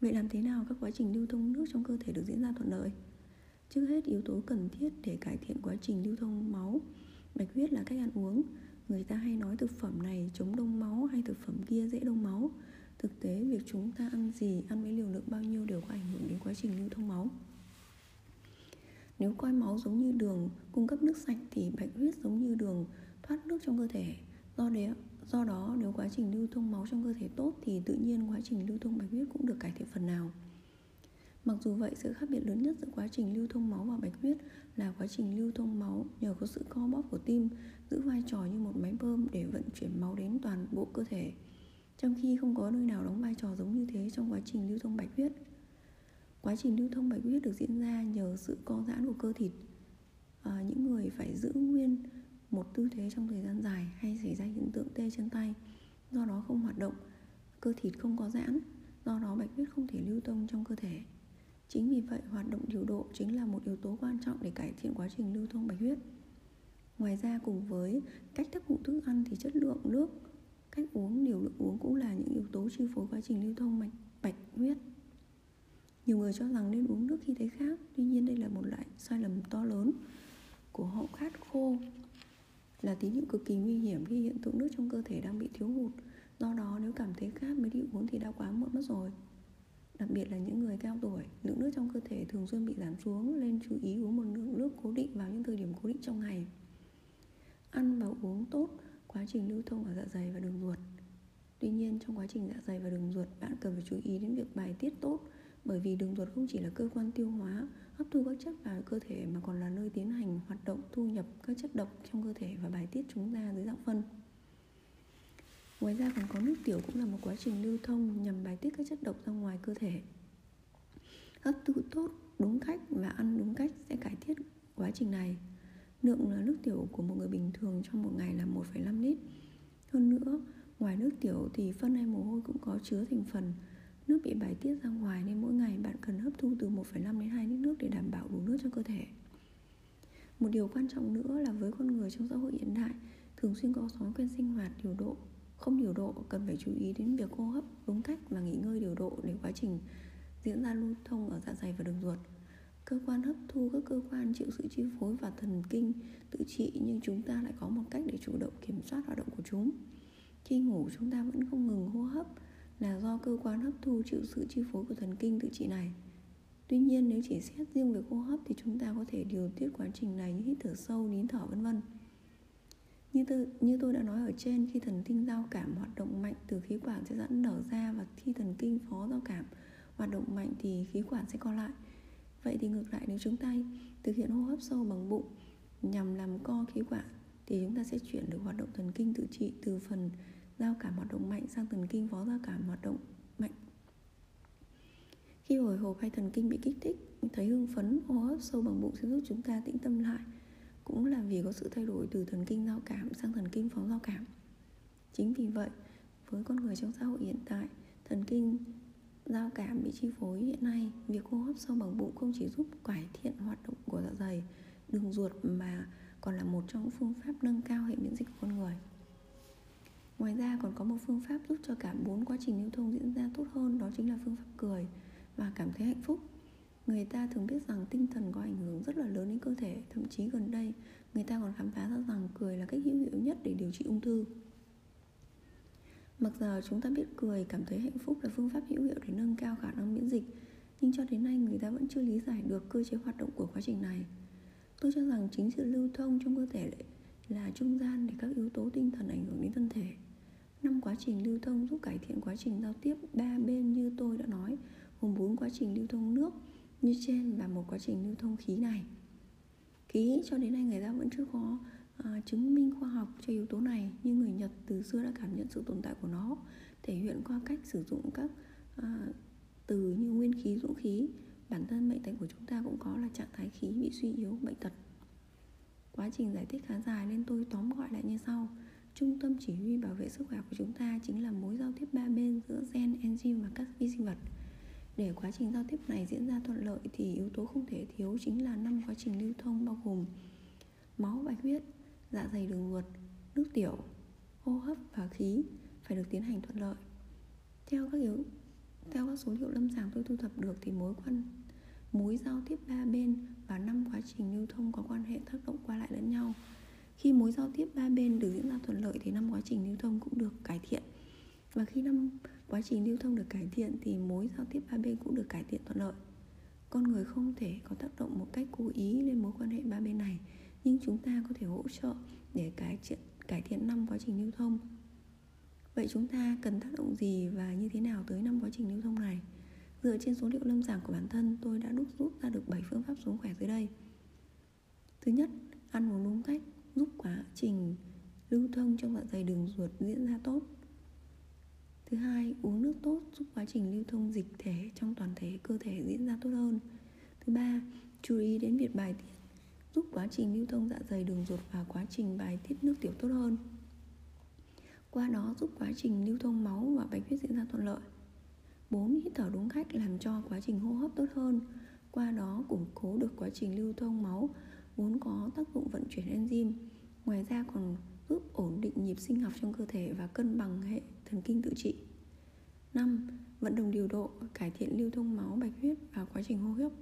Vậy làm thế nào các quá trình lưu thông nước trong cơ thể được diễn ra thuận lợi? Trước hết yếu tố cần thiết để cải thiện quá trình lưu thông máu Bạch huyết là cách ăn uống Người ta hay nói thực phẩm này chống đông máu hay thực phẩm kia dễ đông máu Thực tế việc chúng ta ăn gì, ăn với liều lượng bao nhiêu đều có ảnh hưởng đến quá trình lưu thông máu nếu coi máu giống như đường cung cấp nước sạch thì bạch huyết giống như đường thoát nước trong cơ thể Do, đấy, do đó nếu quá trình lưu thông máu trong cơ thể tốt thì tự nhiên quá trình lưu thông bạch huyết cũng được cải thiện phần nào Mặc dù vậy, sự khác biệt lớn nhất giữa quá trình lưu thông máu và bạch huyết là quá trình lưu thông máu nhờ có sự co bóp của tim giữ vai trò như một máy bơm để vận chuyển máu đến toàn bộ cơ thể. Trong khi không có nơi nào đóng vai trò giống như thế trong quá trình lưu thông bạch huyết. Quá trình lưu thông bạch huyết được diễn ra nhờ sự co giãn của cơ thịt. À, những người phải giữ nguyên một tư thế trong thời gian dài hay xảy ra hiện tượng tê chân tay, do đó không hoạt động, cơ thịt không có giãn, do đó bạch huyết không thể lưu thông trong cơ thể. Chính vì vậy, hoạt động điều độ chính là một yếu tố quan trọng để cải thiện quá trình lưu thông bạch huyết. Ngoài ra cùng với cách hấp thụ thức ăn thì chất lượng nước, cách uống, liều lượng uống cũng là những yếu tố chi phối quá trình lưu thông bạch, bạch huyết. Nhiều người cho rằng nên uống nước khi thấy khát, tuy nhiên đây là một loại sai lầm to lớn của hậu khát khô là tín hiệu cực kỳ nguy hiểm khi hiện tượng nước trong cơ thể đang bị thiếu hụt. Do đó nếu cảm thấy khát mới đi uống thì đã quá muộn mất rồi. Đặc biệt là những người cao tuổi, lượng nước trong cơ thể thường xuyên bị giảm xuống nên chú ý uống một lượng nước cố định vào những thời điểm cố định trong ngày. Ăn và uống tốt quá trình lưu thông ở dạ dày và đường ruột. Tuy nhiên trong quá trình dạ dày và đường ruột bạn cần phải chú ý đến việc bài tiết tốt bởi vì đường ruột không chỉ là cơ quan tiêu hóa, hấp thu các chất vào cơ thể mà còn là nơi tiến hành hoạt động thu nhập các chất độc trong cơ thể và bài tiết chúng ra dưới dạng phân. Ngoài ra còn có nước tiểu cũng là một quá trình lưu thông nhằm bài tiết các chất độc ra ngoài cơ thể. Hấp thụ tốt, đúng cách và ăn đúng cách sẽ cải thiện quá trình này. Lượng là nước tiểu của một người bình thường trong một ngày là 1,5 lít. Hơn nữa, ngoài nước tiểu thì phân hay mồ hôi cũng có chứa thành phần nước bị bài tiết ra ngoài nên mỗi ngày bạn cần hấp thu từ 1,5 đến 2 lít nước để đảm bảo đủ nước cho cơ thể. Một điều quan trọng nữa là với con người trong xã hội hiện đại thường xuyên có thói quen sinh hoạt điều độ không điều độ cần phải chú ý đến việc hô hấp đúng cách và nghỉ ngơi điều độ để quá trình diễn ra lưu thông ở dạ dày và đường ruột cơ quan hấp thu các cơ quan chịu sự chi phối và thần kinh tự trị nhưng chúng ta lại có một cách để chủ động kiểm soát hoạt động của chúng khi ngủ chúng ta vẫn không là do cơ quan hấp thu chịu sự chi phối của thần kinh tự trị này Tuy nhiên nếu chỉ xét riêng về hô hấp thì chúng ta có thể điều tiết quá trình này như hít thở sâu, nín thở vân vân. Như tôi, như tôi đã nói ở trên, khi thần kinh giao cảm hoạt động mạnh từ khí quản sẽ dẫn nở ra và khi thần kinh phó giao cảm hoạt động mạnh thì khí quản sẽ co lại. Vậy thì ngược lại nếu chúng ta thực hiện hô hấp sâu bằng bụng nhằm làm co khí quản thì chúng ta sẽ chuyển được hoạt động thần kinh tự trị từ phần giao cảm hoạt động mạnh sang thần kinh phó giao cảm hoạt động mạnh. Khi hồi hộp hay thần kinh bị kích thích, thấy hưng phấn, hô hấp sâu bằng bụng sẽ giúp chúng ta tĩnh tâm lại. Cũng là vì có sự thay đổi từ thần kinh giao cảm sang thần kinh phó giao cảm. Chính vì vậy với con người trong xã hội hiện tại thần kinh giao cảm bị chi phối hiện nay việc hô hấp sâu bằng bụng không chỉ giúp cải thiện hoạt động của dạ dày đường ruột mà còn là một trong những phương pháp nâng cao hệ miễn dịch của con người ngoài ra còn có một phương pháp giúp cho cả bốn quá trình lưu thông diễn ra tốt hơn, đó chính là phương pháp cười và cảm thấy hạnh phúc. Người ta thường biết rằng tinh thần có ảnh hưởng rất là lớn đến cơ thể, Thậm chí gần đây, người ta còn khám phá ra rằng cười là cách hữu hiệu nhất để điều trị ung thư. Mặc giờ chúng ta biết cười, cảm thấy hạnh phúc là phương pháp hữu hiệu để nâng cao khả năng miễn dịch, Nhưng cho đến nay người ta vẫn chưa lý giải được cơ chế hoạt động của quá trình này. Tôi cho rằng chính sự lưu thông trong cơ thể là trung gian để các yếu tố tinh thần ảnh hưởng đến thân thể. Năm quá trình lưu thông giúp cải thiện quá trình giao tiếp ba bên như tôi đã nói gồm bốn quá trình lưu thông nước như trên và một quá trình lưu thông khí này. Khí cho đến nay người ta vẫn chưa có à, chứng minh khoa học cho yếu tố này nhưng người nhật từ xưa đã cảm nhận sự tồn tại của nó thể hiện qua cách sử dụng các à, từ như nguyên khí dũng khí. Bản thân mệnh tệnh của chúng ta cũng có là trạng thái khí bị suy yếu bệnh tật quá trình giải thích khá dài nên tôi tóm gọi lại như sau trung tâm chỉ huy bảo vệ sức khỏe của chúng ta chính là mối giao tiếp ba bên giữa gen enzyme và các vi sinh vật để quá trình giao tiếp này diễn ra thuận lợi thì yếu tố không thể thiếu chính là năm quá trình lưu thông bao gồm máu bạch huyết, dạ dày đường ruột, nước tiểu, hô hấp và khí phải được tiến hành thuận lợi. Theo các yếu theo các số liệu lâm sàng tôi thu thập được thì mối quan mối giao tiếp ba bên và năm quá trình lưu thông có quan hệ tác động qua lại lẫn nhau. Khi mối giao tiếp ba bên được diễn ra thuận lợi thì năm quá trình lưu thông cũng được cải thiện. Và khi năm quá trình lưu thông được cải thiện thì mối giao tiếp ba bên cũng được cải thiện thuận lợi con người không thể có tác động một cách cố ý lên mối quan hệ ba bên này, nhưng chúng ta có thể hỗ trợ để cải thiện cải thiện năm quá trình lưu thông vậy chúng ta cần tác động gì và như thế nào tới năm quá trình lưu thông này dựa trên số liệu lâm sàng của bản thân tôi đã đúc rút ra được 7 phương pháp sống khỏe dưới đây thứ nhất ăn uống đúng cách giúp quá trình lưu thông trong dạ dày đường ruột diễn ra tốt Thứ hai, uống nước tốt giúp quá trình lưu thông dịch thể trong toàn thể cơ thể diễn ra tốt hơn. Thứ ba, chú ý đến việc bài tiết giúp quá trình lưu thông dạ dày đường ruột và quá trình bài tiết nước tiểu tốt hơn. Qua đó giúp quá trình lưu thông máu và bạch huyết diễn ra thuận lợi. 4. Hít thở đúng cách làm cho quá trình hô hấp tốt hơn. Qua đó củng cố được quá trình lưu thông máu vốn có tác dụng vận chuyển enzyme. Ngoài ra còn giúp ổn định nhịp sinh học trong cơ thể và cân bằng hệ thần kinh tự trị 5. Vận động điều độ, cải thiện lưu thông máu bạch huyết và quá trình hô hấp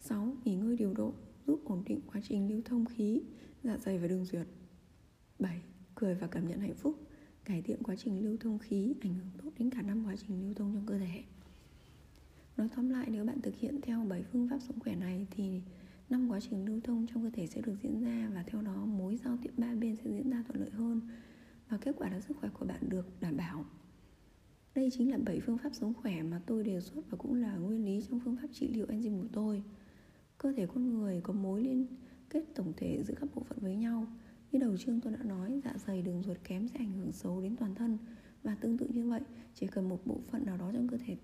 6. Nghỉ ngơi điều độ, giúp ổn định quá trình lưu thông khí, dạ dày và đường ruột 7. Cười và cảm nhận hạnh phúc, cải thiện quá trình lưu thông khí, ảnh hưởng tốt đến cả năm quá trình lưu thông trong cơ thể Nói tóm lại nếu bạn thực hiện theo 7 phương pháp sống khỏe này thì năm quá trình lưu thông trong cơ thể sẽ được diễn ra và theo đó mối giao tiếp ba bên sẽ diễn ra thuận lợi hơn và kết quả là sức khỏe của bạn được đảm bảo. Đây chính là 7 phương pháp sống khỏe mà tôi đề xuất và cũng là nguyên lý trong phương pháp trị liệu enzyme của tôi. Cơ thể con người có mối liên kết tổng thể giữa các bộ phận với nhau. Như đầu chương tôi đã nói, dạ dày đường ruột kém sẽ ảnh hưởng xấu đến toàn thân. Và tương tự như vậy, chỉ cần một bộ phận nào đó trong cơ thể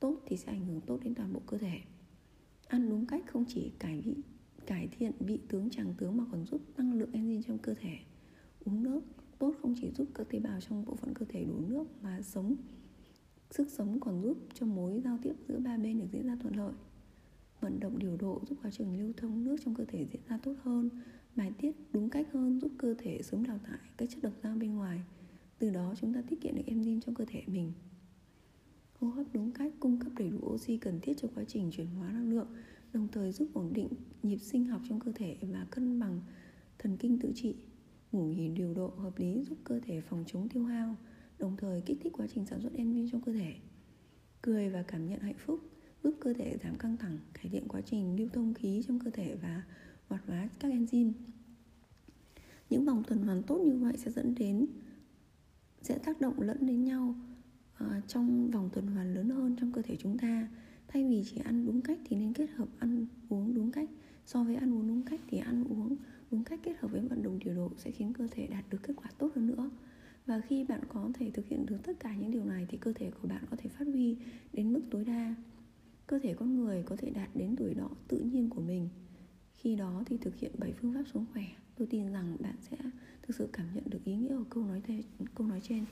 tốt thì sẽ ảnh hưởng tốt đến toàn bộ cơ thể. Ăn đúng cách không chỉ cải vị cải thiện vị tướng tràng tướng mà còn giúp tăng lượng enzyme trong cơ thể. Uống nước tốt không chỉ giúp các tế bào trong bộ phận cơ thể đủ nước mà sống sức sống còn giúp cho mối giao tiếp giữa ba bên được diễn ra thuận lợi. Vận động điều độ giúp quá trình lưu thông nước trong cơ thể diễn ra tốt hơn bài tiết đúng cách hơn giúp cơ thể sớm đào thải các chất độc ra bên ngoài. Từ đó chúng ta tiết kiệm được enzyme trong cơ thể mình. Hô hấp đúng cách, cung cấp đầy đủ oxy cần thiết cho quá trình chuyển hóa năng lượng, đồng thời giúp ổn định nhịp sinh học trong cơ thể và cân bằng thần kinh tự trị. Ngủ nghỉ điều độ hợp lý giúp cơ thể phòng chống tiêu hao, đồng thời kích thích quá trình sản xuất enzyme trong cơ thể. Cười và cảm nhận hạnh phúc giúp cơ thể giảm căng thẳng, cải thiện quá trình lưu thông khí trong cơ thể và hoạt hóa các enzyme những vòng tuần hoàn tốt như vậy sẽ dẫn đến sẽ tác động lẫn đến nhau uh, trong vòng tuần hoàn lớn hơn trong cơ thể chúng ta. Thay vì chỉ ăn đúng cách thì nên kết hợp ăn uống đúng cách. So với ăn uống đúng cách thì ăn uống đúng cách kết hợp với vận động điều độ sẽ khiến cơ thể đạt được kết quả tốt hơn nữa. Và khi bạn có thể thực hiện được tất cả những điều này thì cơ thể của bạn có thể phát huy đến mức tối đa. Cơ thể con người có thể đạt đến tuổi đỏ tự nhiên của mình khi đó thì thực hiện 7 phương pháp sống khỏe. Tôi tin rằng bạn sẽ thực sự cảm nhận được ý nghĩa của câu nói, câu nói trên.